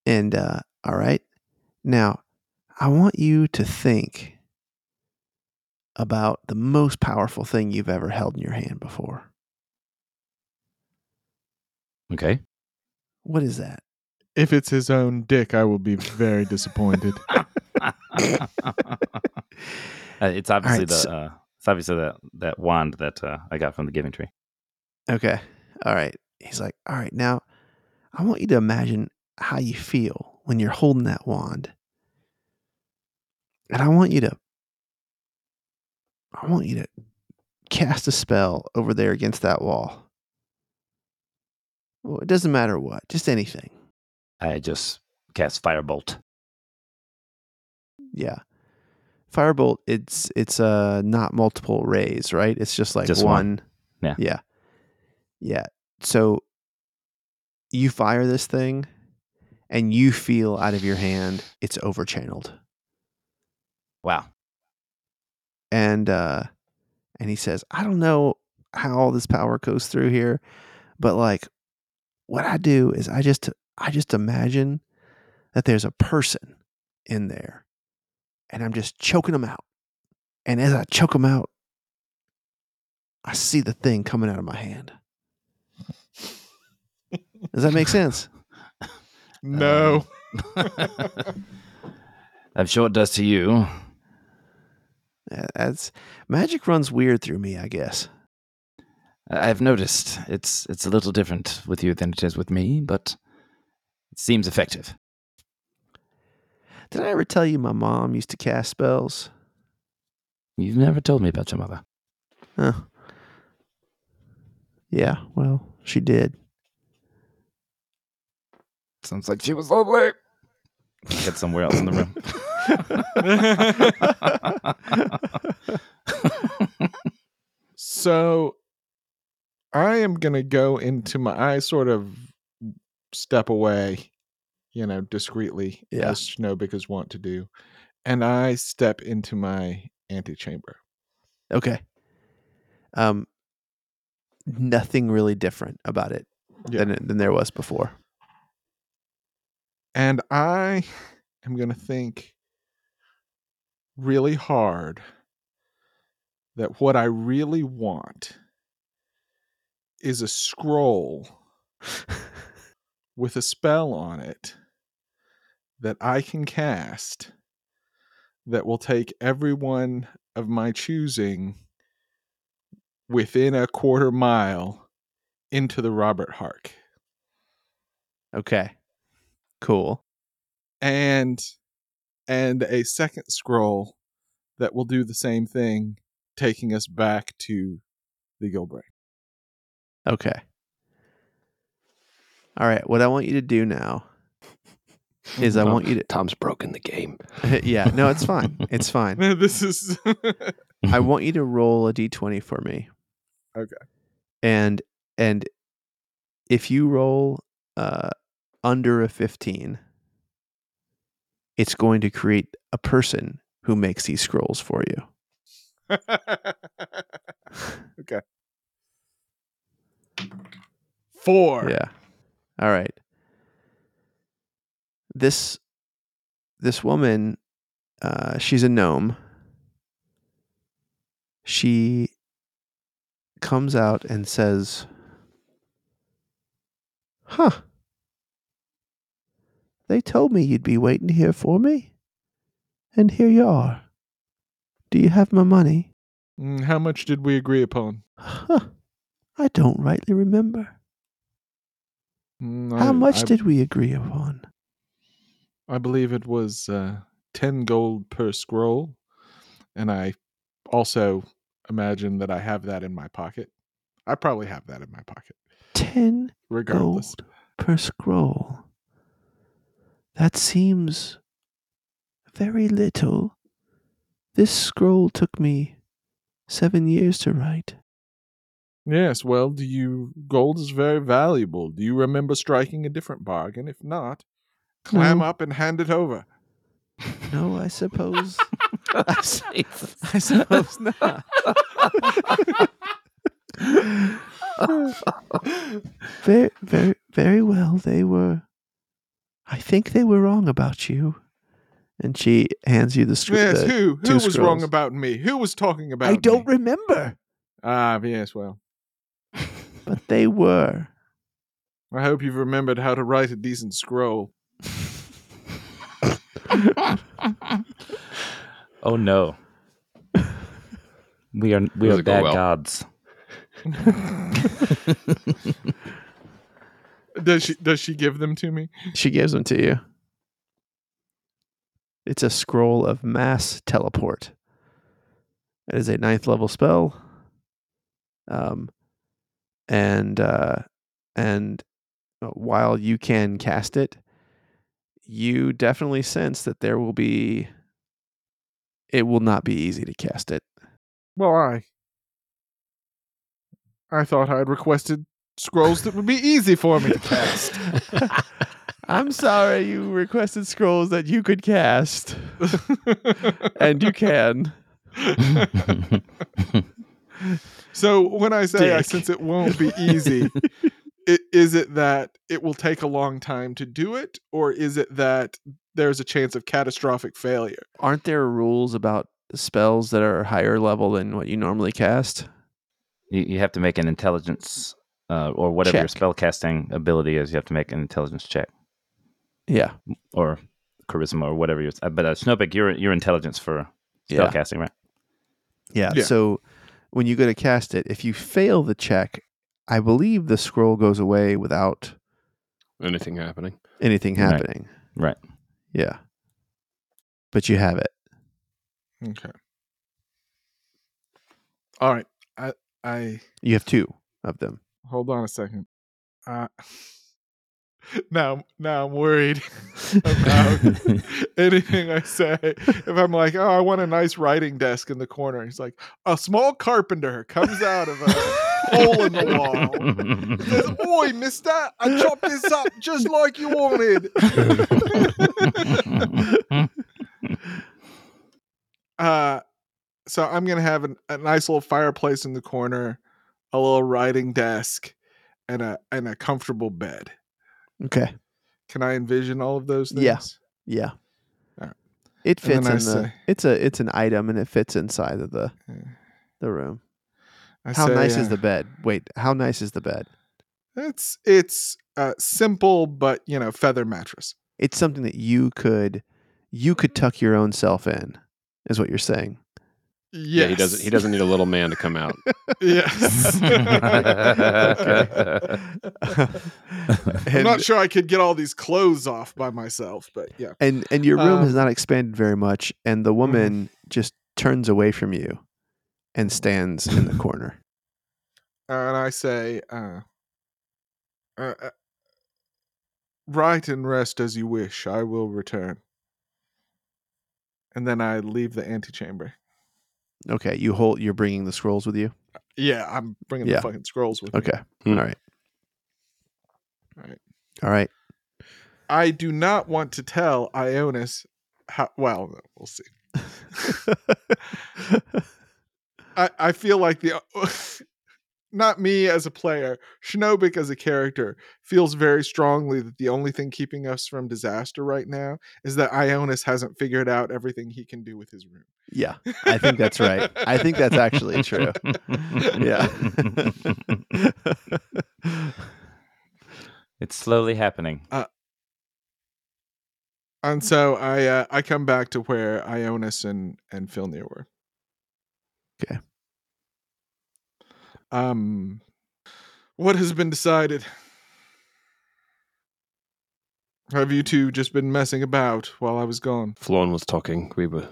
And uh all right. Now, I want you to think about the most powerful thing you've ever held in your hand before. Okay. What is that? If it's his own dick, I will be very disappointed. Uh, it's obviously right, the so- uh, it's obviously that that wand that uh, I got from the Giving Tree. Okay. All right. He's like, all right, now I want you to imagine how you feel when you're holding that wand. And I want you to I want you to cast a spell over there against that wall. Well, it doesn't matter what, just anything. I just cast Firebolt. Yeah. Firebolt, it's it's uh not multiple rays, right? It's just like Just one. one. Yeah. Yeah. Yeah. So you fire this thing and you feel out of your hand it's overchanneled. Wow. And uh and he says, I don't know how all this power goes through here, but like what I do is I just I just imagine that there's a person in there and I'm just choking them out. And as I choke them out, I see the thing coming out of my hand. Does that make sense? No. Um, I'm sure it does to you. That's magic runs weird through me, I guess. I've noticed it's it's a little different with you than it is with me, but it seems effective. Did I ever tell you my mom used to cast spells? You've never told me about your mother. Huh. Yeah, well, she did. Sounds like she was lovely. Get somewhere else in the room. so I am going to go into my, I sort of step away, you know, discreetly, Yeah. as Schnobik is wont to do. And I step into my antechamber. Okay. Um, nothing really different about it Yeah. than than there was before. And I am going to think really hard that what I really want is a scroll with a spell on it that I can cast that will take everyone of my choosing within a quarter mile into the Robert Hark. Okay. Cool. and and a second scroll that will do the same thing, taking us back to the Gilbrain. Okay. All right. What I want you to do now is I want you to. Tom's broken the game. yeah. No, it's fine. It's fine. this is I want you to roll a d20 for me. Okay. And and if you roll uh under a 15, it's going to create a person who makes these scrolls for you. okay. Four. Yeah. All right. This this woman uh she's a gnome. She comes out and says, "Huh. They told me you'd be waiting here for me. And here you are. Do you have my money?" Mm, How much did we agree upon? Huh. I don't rightly remember. Mm, How I- much I, did we agree upon? I believe it was uh, ten gold per scroll, and I also imagine that I have that in my pocket. I probably have that in my pocket, 10 regardless. gold per scroll. That seems very little. This scroll took me seven years to write. Yes, well, do you gold is very valuable. Do you remember striking a different bargain? If not, clam No. up and hand it over. No, I suppose. I, s- I suppose not. very, very, very well. They were. I think they were wrong about you. And she hands you the scroll. Yes, who who two was wrong scrolls. about me? Who was talking about I don't me? remember, Ah, yes, well. But they were. I hope you've remembered how to write a decent scroll. oh no. We are we Does are it go bad well? gods. does she does she give them to me? She gives them to you. It's a scroll of mass teleport. It is a ninth level spell. Um, and uh, and uh, while you can cast it, you definitely sense that there will be. It will not be easy to cast it. Well, I I thought I'd requested scrolls that would be easy for me to cast. I'm sorry you requested scrolls that you could cast, and you can. so when I say I sense it won't be easy, i- is it that it will take a long time to do it, or is it that there's a chance of catastrophic failure? Aren't there rules about spells that are higher level than what you normally cast? you, you have to make an intelligence uh, or whatever your Check. spell casting ability is. You have to make an intelligence check Yeah. or charisma or whatever. Your, but uh, Schnobik, your your intelligence for spell Yeah. casting, right? Yeah. Yeah. So when you go to cast it, if you fail the check, I believe the scroll goes away without Anything happening? anything Right. happening. Right. Yeah. But you have it. Okay. All right. I I You have two of them. hold on a second. Uh, now now I'm worried about anything I say. If I'm like, oh, I want a nice writing desk in the corner, he's like, a small carpenter comes out of a hole in the wall. He says, Oi, mister, I chopped this up just like you wanted. Uh, so I'm gonna have an, a nice little fireplace in the corner, a little writing desk, and a and a comfortable bed. Okay. Can I envision all of those things? Yeah. Yeah. It fits I in the say- it's a it's an item and it fits inside of the Yeah. the room. I How say, nice is uh, the bed? Wait, how nice is the bed? It's it's uh, simple, but you know, feather mattress. It's something that you could you could tuck your own self in, is what you're saying. Yes. Yeah, he doesn't. He doesn't need a little man to come out. Yes. I'm not sure I could get all these clothes off by myself, but yeah. and and your room Uh, has not expanded very much, and the woman just turns away from you and stands in the corner. and I say, uh, uh, uh, "Write and rest as you wish. I will return." And then I leave the antechamber. Okay, you hold. You're bringing the scrolls with you. Yeah, I'm bringing Yeah. the fucking scrolls with me. Okay, Hmm. all right, All right. all right. I do not want to tell Ionus how. Well, we'll see. I, I feel like the not me as a player, Schnobik as a character feels very strongly that the only thing keeping us from disaster right now is that Ionus hasn't figured out everything he can do with his room. yeah, I think that's right. I think that's actually true. Yeah. it's slowly happening. And so I uh, I come back to where Ionus and and Filnyr were. Okay. Um, what has been decided? Have you two just been messing about while I was gone? Florin was talking. We were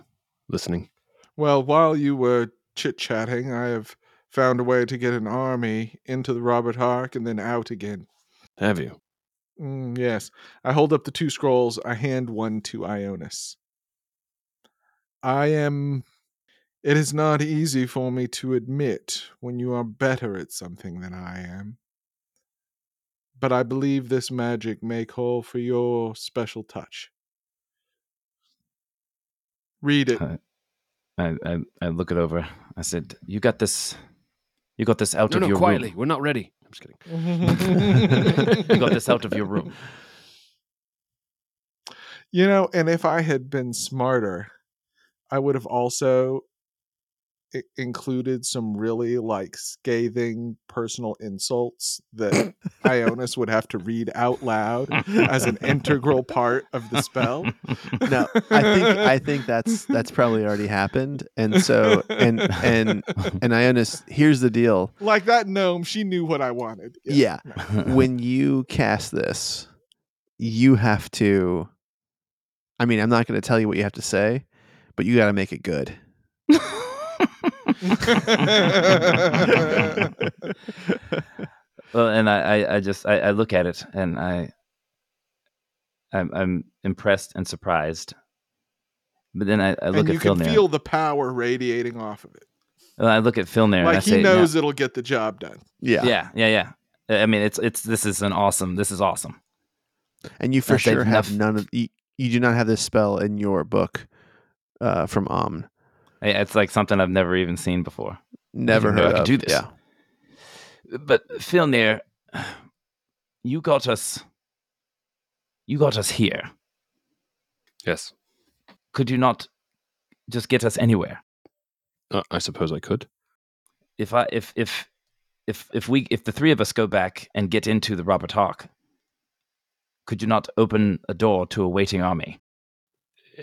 listening. Well, while you were chit chatting, I have found a way to get an army into the Robert Hark and then out again. Have you? Mm, yes. I hold up the two scrolls. I hand one to Ionus. I am. It is not easy for me to admit when you are better at something than I am. But I believe this magic may call for your special touch. Read it. Uh, I, I I look it over. I said, "You got this. You got this out No, of no, your quietly. room. We're not ready. I'm just kidding. you got this out of your room." You know, and if I had been smarter, I would have also i- included some really like scathing personal insults that Ionus would have to read out loud as an integral part of the spell. No, I think I think that's that's probably already happened, and so and and and Ionus, here's the deal: like that gnome, she knew what I wanted. Yeah. when you cast this, you have to. I mean, I'm not going to tell you what you have to say, but you got to make it good. well, and I, I, I just I, I look at it and I I'm, I'm impressed and surprised. But then I, I look and at you Phil can Nair. feel the power radiating off of it. I look at Filnyr and I Like he say, "Now- knows it'll get the job done. Yeah. yeah, yeah, yeah. I mean, it's it's this is an awesome. This is awesome. And you for I sure have enough- none of you, you do not have this spell in your book uh, from Omn. I- It's like something I've never even seen before. Never didn't heard I could do this. Yeah. But Filnyr, you got us. You got us here. Yes. Could you not just get us anywhere? Uh, I suppose I could. If I if if if if we if the three of us go back and get into the Robert Hark, could you not open a door to a waiting army?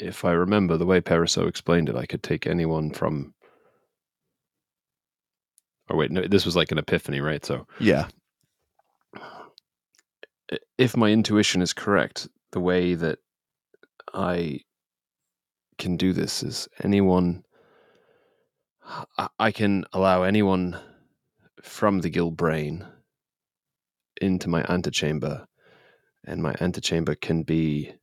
If I remember the way Periso explained it, I could take anyone from. Oh wait, no, this was like an epiphany, right? So Yeah. if my intuition is correct, the way that I can do this is anyone. I- can allow anyone from the Gilbrain into my antechamber, and my antechamber can be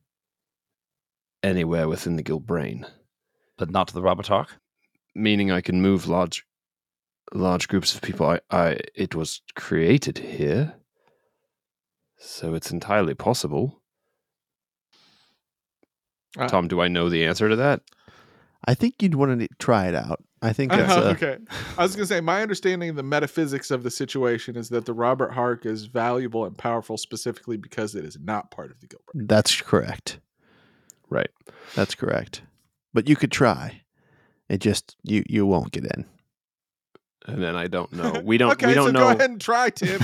anywhere within the Gilbrain, But not to the Robert Hark? meaning I can move large, large groups of people. I, I, it was created here, so it's entirely possible. Uh, Tom, do I know the answer to that? I think you'd want to try it out. I think that's Uh, a, okay. I was going to say, my understanding of the metaphysics of the situation is that the Robert Hark is valuable and powerful specifically because it is not part of the Gilbert. that's correct. Right. That's correct. But you could try. It just you you won't get in. And then I don't know. We don't. okay, we don't so know. go ahead and try, Tim.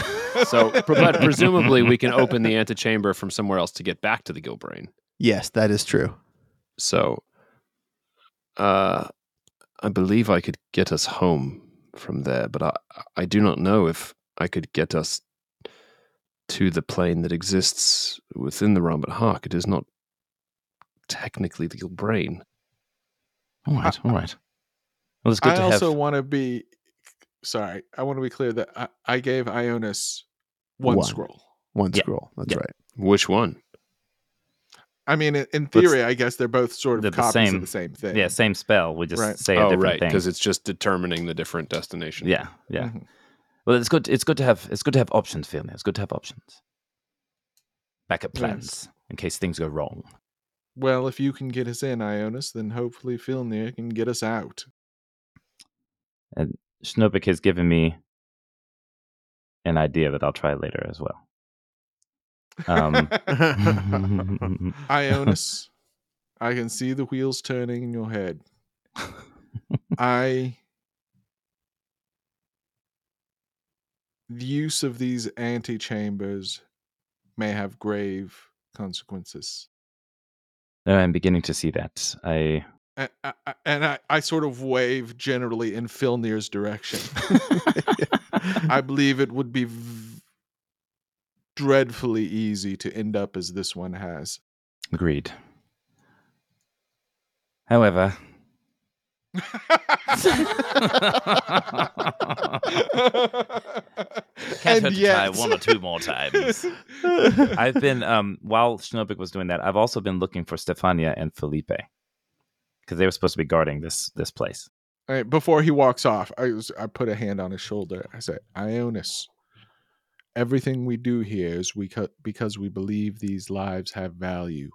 So, but presumably, we can open the antechamber from somewhere else to get back to the Gilbrain. Yes, that is true. So, uh, I believe I could get us home from there, but I, I do not know if I could get us to the plane that exists within the Robert Hark. It is not technically the brain. All right, all right. Well, it's good I to also have. want to be sorry. I want to be clear that I, I gave Ionus one, One. scroll. One Yeah. scroll. That's Yeah. right. Which one? I mean, in, in But theory, I guess they're both sort they're of the copies same- of the same thing. Yeah, same spell. We just Right. say a oh, different right, thing. because it's just determining the different destination. Yeah, yeah. Mhm. Well, it's good. It's good to have. It's good to have options, Phil. It's good to have options. Backup Yes. plans in case things go wrong. Well, if you can get us in, Ionus, then hopefully Filnyr can get us out. And Schnobik has given me an idea that I'll try later as well. Um, Ionus, I can see the wheels turning in your head. I the use of these antechambers may have grave consequences. I'm beginning to see that. I A- a- a- And I, I sort of wave generally in Filnyr's direction. I believe it would be v- dreadfully easy to end up as this one has. agreed. However, and hurt to try one or two more times. I've been um while Schnobik was doing that, I've also been looking for Stefania and Felipe because they were supposed to be guarding this this place. All right, before he walks off, I was I put a hand on his shoulder. I said, Ionus, everything we do here is we cut because we believe these lives have value,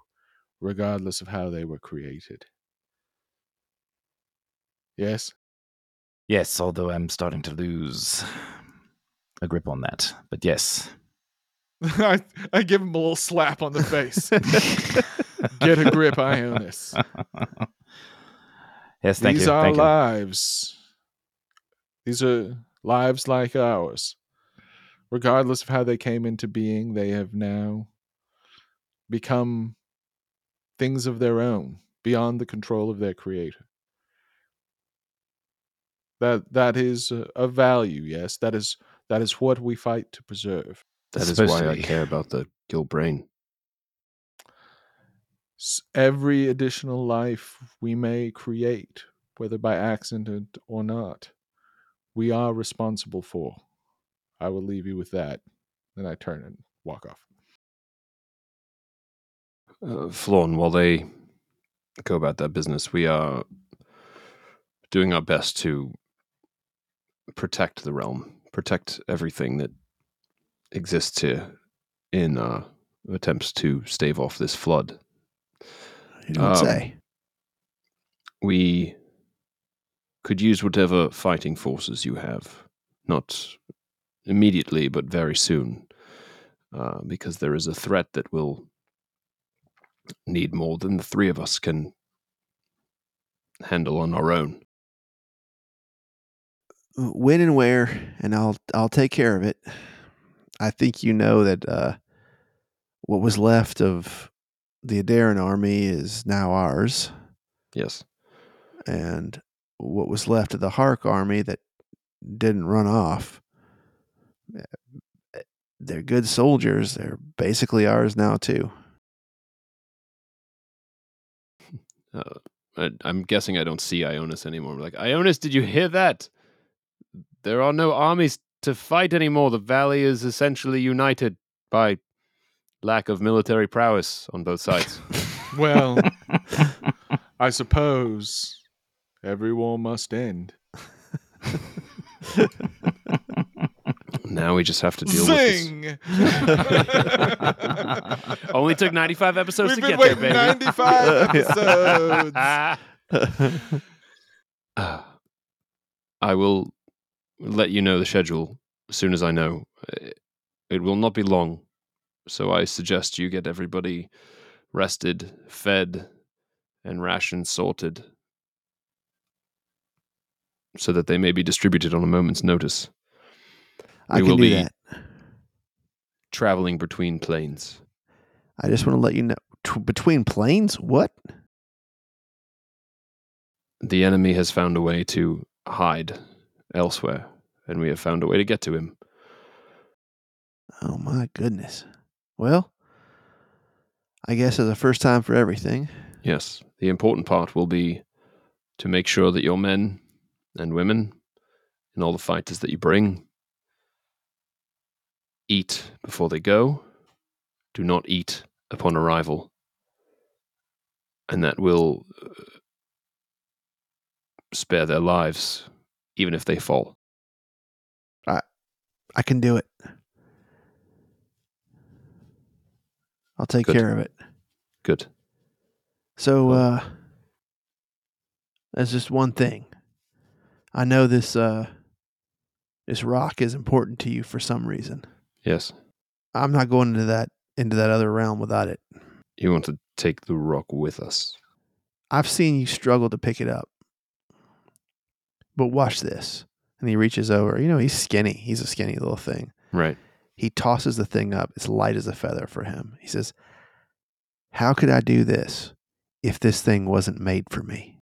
regardless of how they were created. Yes? Yes, although I'm starting to lose a grip on that. But yes. I, I give him a little slap on the face. Get a grip, Ionus. yes, thank These you. are Thank you. lives. These are lives like ours. Regardless of how they came into being, they have now become things of their own, beyond the control of their creator. That that is a- value, yes. That is that is what we fight to preserve. That is why I care about the Gilbrain. Every additional life we may create, whether by accident or not, we are responsible for. I will leave you with that. Then I turn and walk off. Uh, while they go about their business, we are doing our best to protect the realm, protect everything that exists here in uh, attempts to stave off this flood. You don't Um, say. We could use whatever fighting forces you have, not immediately, but very soon, uh, because there is a threat that will need more than the three of us can handle on our own. When and where, and I'll I'll take care of it. I think you know that uh, what was left of the Adaran army is now ours, Yes. and what was left of the Hark army that didn't run off. eh, They're good soldiers. They're basically ours now too. Uh, I, I'm guessing I don't see Ionus anymore. I'm like, Ionus, did you hear that? There are no armies to fight anymore. The valley is essentially united by lack of military prowess on both sides. Well, I suppose every war must end. now we just have to deal with this. Zing! Only took 95 episodes We've to been get there, baby. 95 episodes. Ah. I will let you know the schedule as soon as I know. Uh, It will not be long, so I suggest you get everybody rested, fed, and rations sorted so that they may be distributed on a moment's notice. I We can will do be- that. Traveling between planes. I just want to let you know. T- between planes, what? The enemy has found a way to hide elsewhere, and we have found a way to get to him. Oh my goodness. Well, I guess it's a first time for everything. Yes, the important part will be to make sure that your men and women and all the fighters that you bring eat before they go, do not eat upon arrival, and that will uh, spare their lives even if they fall. I I can do it. I'll take Good. care of it. Good. So, uh, there's just one thing. I know this, uh, this rock is important to you for some reason. Yes. I'm not going into that into that other realm without it. You want to take the rock with us. I've seen you struggle to pick it up. But watch this. And he reaches over. You know, he's skinny. He's a skinny little thing. Right. He tosses the thing up. It's light as a feather for him. He says, How could I do this if this thing wasn't made for me?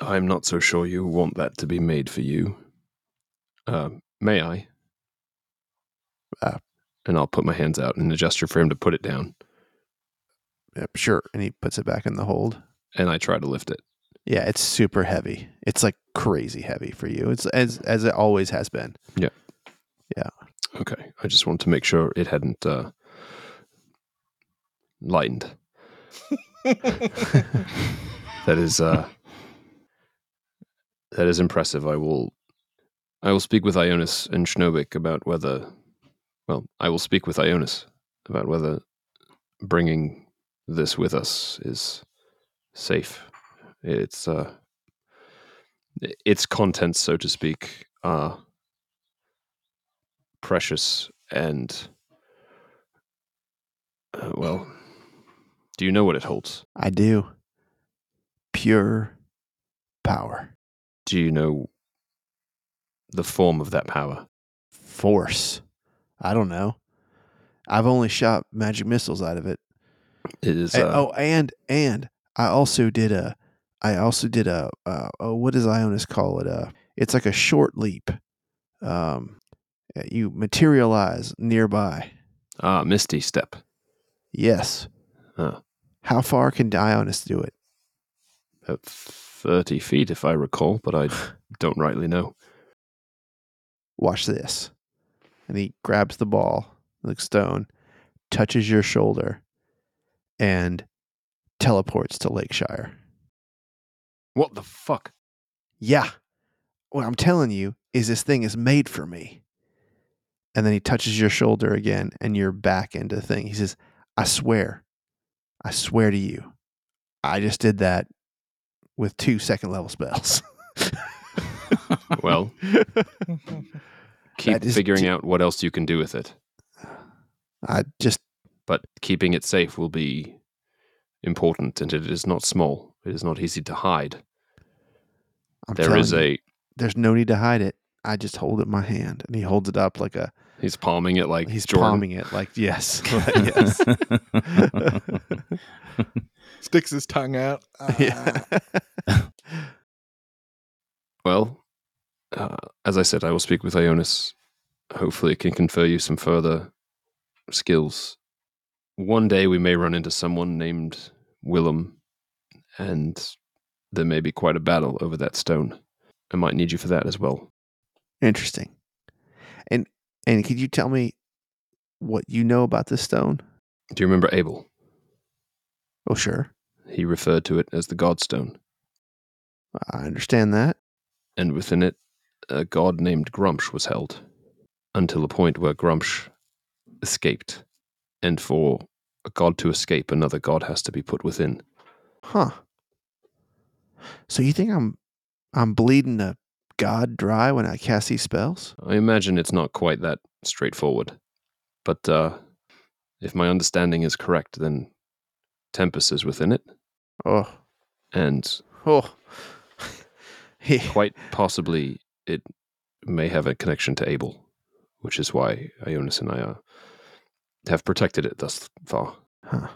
I'm not so sure you want that to be made for you. Uh, may I? Uh, and I'll put my hands out in a gesture for him to put it down, Yep, sure. And he puts it back in the hold. and I try to lift it. Yeah, it's super heavy. It's like crazy heavy for you. It's as as it always has been. Yeah. Yeah. Okay. I just wanted to make sure it hadn't uh, lightened. That is uh, that is impressive. I will I will speak with Ionus and Schnobik about whether well, I will speak with Ionus about whether bringing this with us is safe. It's uh its contents, so to speak, are precious and uh, well, do you know what it holds? I do. Pure power. Do you know the form of that power? Force. I don't know. I've only shot magic missiles out of it. It is. Uh, oh, and and I also did a, I also did a, uh, oh, what does Ionus call it? Uh, it's like a short leap. Um, uh, you materialize nearby. ah, Misty Step. Yes. Huh. How far can Ionus do it? About 30 feet, if I recall, but I don't rightly know. Watch this. And he grabs the ball, like stone, touches your shoulder, and teleports to Lakeshire. What the fuck? Yeah. What I'm telling you is this thing is made for me. And then he touches your shoulder again and you're back into the thing. He says, I swear, I swear to you, I just did that with two second level spells. Well, keep figuring out what else you can do with it. I just, But keeping it safe will be important, and it is not small. It is not easy to hide. I'm There telling is you, a. there's no need to hide it. I just hold it in my hand and he holds it up like a, He's palming it like he's Jordan. palming it like, yes, yes. Sticks his tongue out. yeah. Well, uh, as I said, I will speak with Ionus. Hopefully, it can confer you some further skills. One day we may run into someone named Willem, and there may be quite a battle over that stone. I might need you for that as well. Interesting. And and could you tell me what you know about this stone? Do you remember Abel? Oh, sure. He referred to it as the Godstone, I understand that. and within it, a god named Grumsh was held, until a point where Grumsh escaped. And for a god to escape, another god has to be put within. Huh. So you think I'm I'm bleeding a god dry when I cast these spells? I imagine it's not quite that straightforward. But uh, if my understanding is correct, then Tempest is within it, Oh. and Oh. Quite possibly it may have a connection to Abel, which is why Ionus and I uh, have protected it thus far. huh.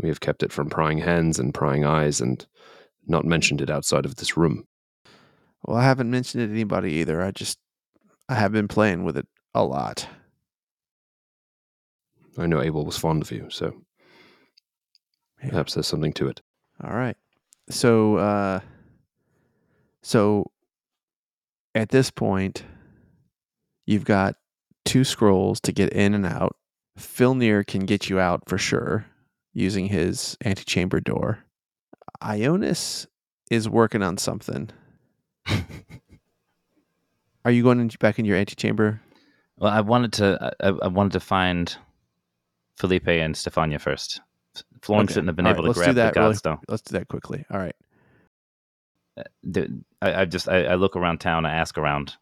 We have kept it from prying hands and prying eyes and not mentioned it outside of this room. Well, I haven't mentioned it to anybody either. I just I have been playing with it a lot. I know Abel was fond of you, so Yeah. perhaps there's something to it. All right. So uh so at this point you've got two scrolls to get in and out. Filnyr can get you out for sure using his antechamber door. Ionus is working on something. Are you going in, back in your antechamber? Well, I wanted to. I, I wanted to find Felipe and Stefania first. Florence Okay. shouldn't have been All able right, to let's do grab the that really- Let's do that quickly. All right. Uh, the- I, I just I, I look around town. I ask around.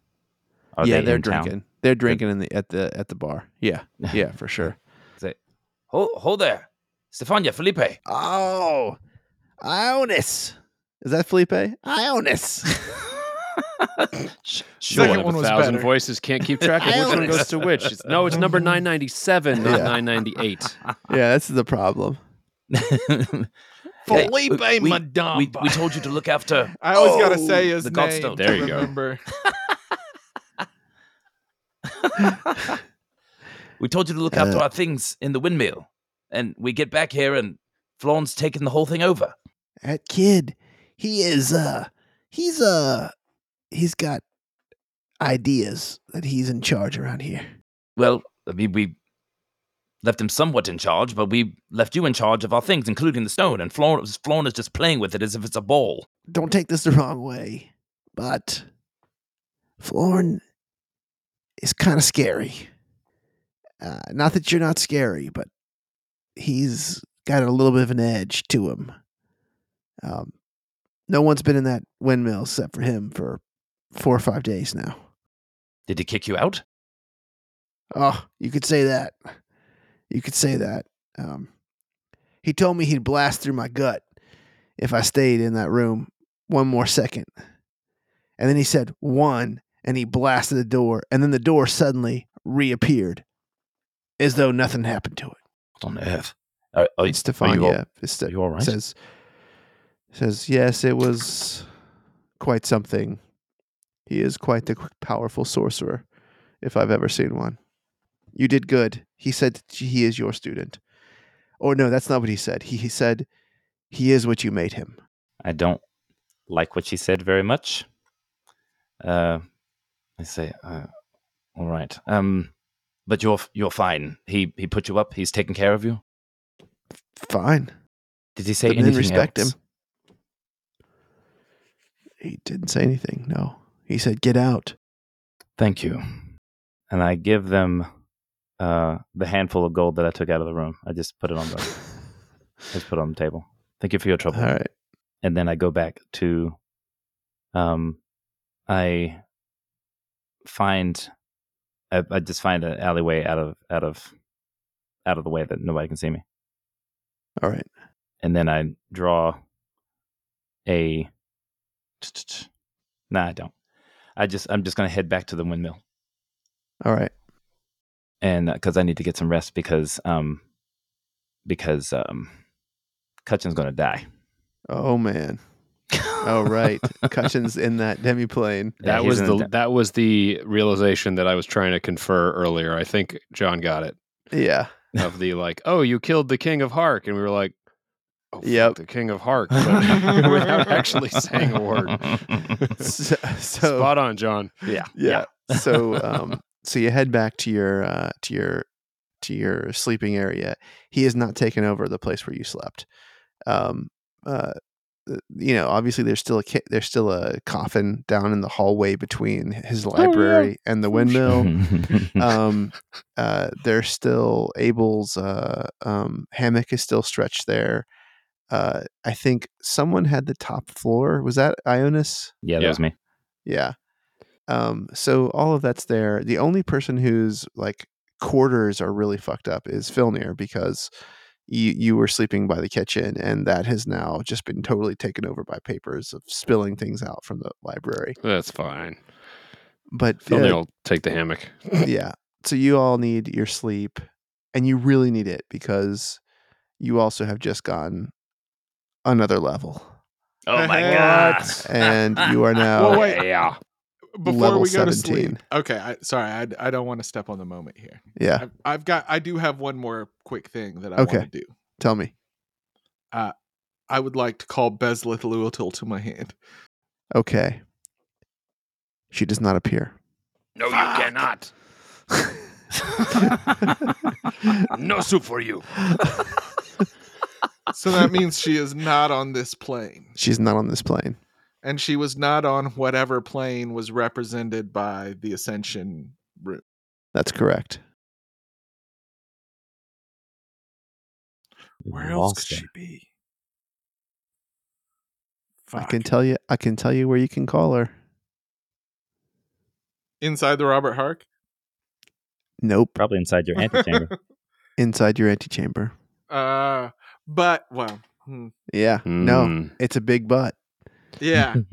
Are yeah, they are in town? drinking. They're drinking in the at the at the bar. Yeah. Yeah, for sure. Say, hold, hold there, Stefania, Felipe. Oh, Ionus. Is that Felipe? Ionus. Second One of a was thousand better. voices can't keep track of which one goes to which. It's- no, it's number 997, not Yeah. 998. yeah, that's the problem. Hey, Felipe we- we- Madame. we, we told you to look after. I always gotta Oh, say his the name. Godstone. to There you go. remember. We told you to look after Uh. our things in the windmill, and we get back here and Florence taking the whole thing over. That kid, he is uh he's uh he's got ideas that he's in charge around here. Well, I mean, we left him somewhat in charge, but we left you in charge of our things, including the stone. And Florence, Florence just playing with it as if it's a ball. Don't take this the wrong way, but Florn is kind of scary. Uh, not that you're not scary, but he's got a little bit of an edge to him. Um, no one's been in that windmill except for him for four or five days now. Did he kick you out? Oh, you could say that. You could say that. Um, he told me he'd blast through my gut if I stayed in that room one more second. And then he said one, and he blasted the door, and then the door suddenly reappeared, as though nothing happened to it. What on earth? Are, are, are you all- Stefania are you all right? says, says, yes, it was quite something. He is quite the powerful sorcerer, if I've ever seen one. You did good. He said he is your student. Or no, that's not what he said. He, he said he is what you made him. I don't like what she said very much. Uh, I say, uh, all right. Um, but you're you're fine. He he put you up. He's taking care of you. Fine. Did he say But anything respect else? him. He didn't say anything. No. He said, get out. Thank you. And I give them uh, the handful of gold that I took out of the room. I just put it on the just put it on the table. Thank you for your trouble. All right. and then I go back to um I find I, I just find an alleyway out of out of out of the way that nobody can see me. All right. And then I draw a Nah, I don't. I just I'm just gonna head back to the windmill All right. and because I need to get some rest because um because um Cutchin's gonna die. Oh, man. Oh, right. Cutchin's in that demiplane. Yeah, That he's was the the- that was the realization that I was trying to confer earlier. I think John got it. Yeah. Of the like, oh, you killed the king of Hark, and we were like, oh, Yep. the king of Hark, but without actually saying a word. So, so Spot on, John. yeah. yeah. so um so you head back to your uh to your to your sleeping area. He has not taken over the place where you slept. Um uh uh, you know, obviously there's still a ki- there's still a coffin down in the hallway between his library and the windmill. um uh there's still abel's uh um hammock is still stretched there uh i think someone had the top floor was that Ionus yeah, that Yeah. was me. yeah um so all of that's there the only person whose like quarters are really fucked up is Filnyr because you you were sleeping by the kitchen and that has now just been totally taken over by papers of spilling things out from the library That's fine. but Phil uh, will take the hammock. yeah. So you all need your sleep, and you really need it because you also have just gone another level, Oh my god! and you are now. Well, wait. Yeah. Before Level we go to 17. sleep. Okay, I, sorry, I, I don't want to step on the moment here. Yeah. I've, I've got I do have one more quick thing that I Okay. want to do. Tell me. Uh, I would like to call Bezlith Luatil to my hand. Okay. She does not appear. No, Fuck. you cannot. no soup for you. So that means she is not on this plane. She's not on this plane. And she was not on whatever plane was represented by the Ascension route. That's correct. Where else Lost could her. she be? I can tell you. I can tell you where you can call her. Inside the Robert Hark? Nope. Probably inside your antechamber. Inside your antechamber. Uh, but well, hmm. Yeah. No. Mm. It's a big butt. yeah.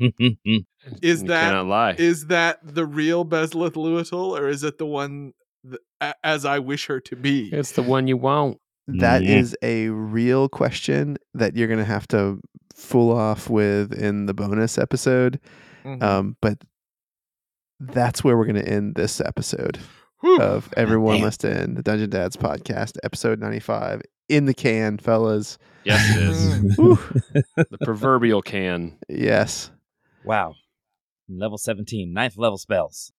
Is You that lie? is that the real Bezlith Luatil, or is it the one th- as I wish her to be? it's the one you want. That Yeah. is a real question that you're going to have to fool off with in the bonus episode. Mhm. Um, but that's where we're going to end this episode Whew. of Everyone Must End, the Dungeon Dads podcast, episode 95. In the can, fellas. Yes, it is. The proverbial can. yes. wow. Level 17, ninth level spells.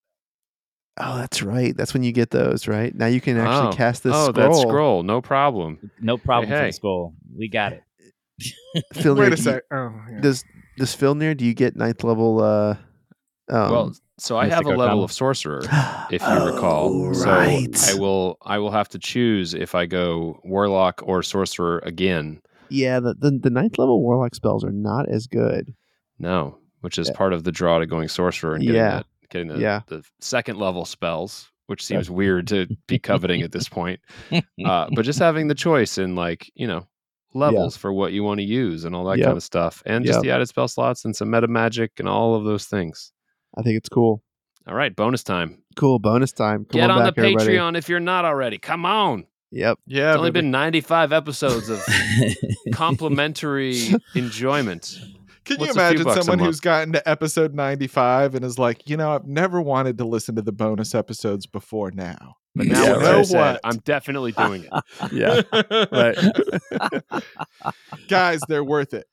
Oh, that's right. That's when you get those, right? Now you can actually Oh. cast this oh, scroll. that scroll. No problem. No problem Hey, for hey. the skull. We got it. Filnyr, Wait a do you- sec. Oh, yeah. Does does Filnyr, do you get ninth level uh um, well, so I have a level of sorcerer, if you recall. Oh, so right. I will I will have to choose if I go warlock or sorcerer again. Yeah, the, the the ninth level warlock spells are not as good. No, which is Yeah. part of the draw to going sorcerer and getting Yeah. that, getting the, Yeah. the second level spells, which seems weird to be coveting at this point. Uh, but just having the choice in like you know levels for what you want to use and all that Yep. kind of stuff, and just Yep. the added spell slots and some meta magic and all of those things. I think it's cool. All right, bonus time. Cool. Bonus time. Come Get on, back, the everybody. Patreon if you're not already. Come on. Yep. Yeah, It's only baby. been 95 episodes of complimentary enjoyment. Can What's you imagine someone who's gotten to episode 95 and is like, you know, I've never wanted to listen to the bonus episodes before now. But now Yeah, you know I said, what? I'm definitely doing it. Yeah. right. Guys, they're worth it.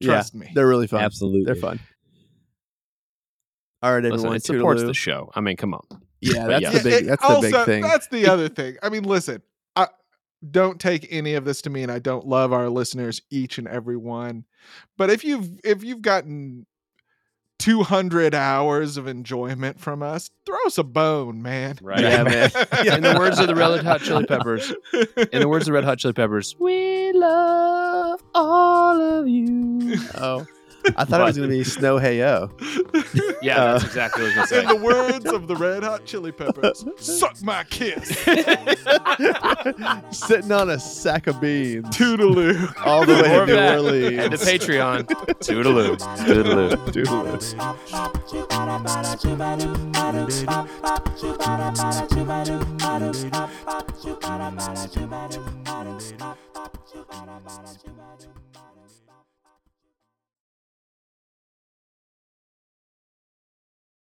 Yeah, Trust me. They're really fun. Absolutely. They're fun. All right, Listen, everyone. it supports toodaloo. the show. I mean, come on. Yeah, that's yeah. the big. it- That's the big thing. That's the other thing. I mean, listen, I don't take any of this to mean I don't love our listeners, each and every one. But if you've if you've gotten 200 hours of enjoyment from us, throw us a bone, man. Right. Yeah, man. In the words of the Red Hot Chili Peppers, in the words of the Red Hot Chili Peppers, we love all of you. oh, I thought it was going to be Snow Heyo. Yeah, Uh, that's exactly what I was going In to the words of the Red Hot Chili Peppers, suck my kiss. Sitting on a sack of beans Toodaloo. all the way More to of New that. Orleans. And to Patreon. Toodaloo. Toodaloo. Thank you.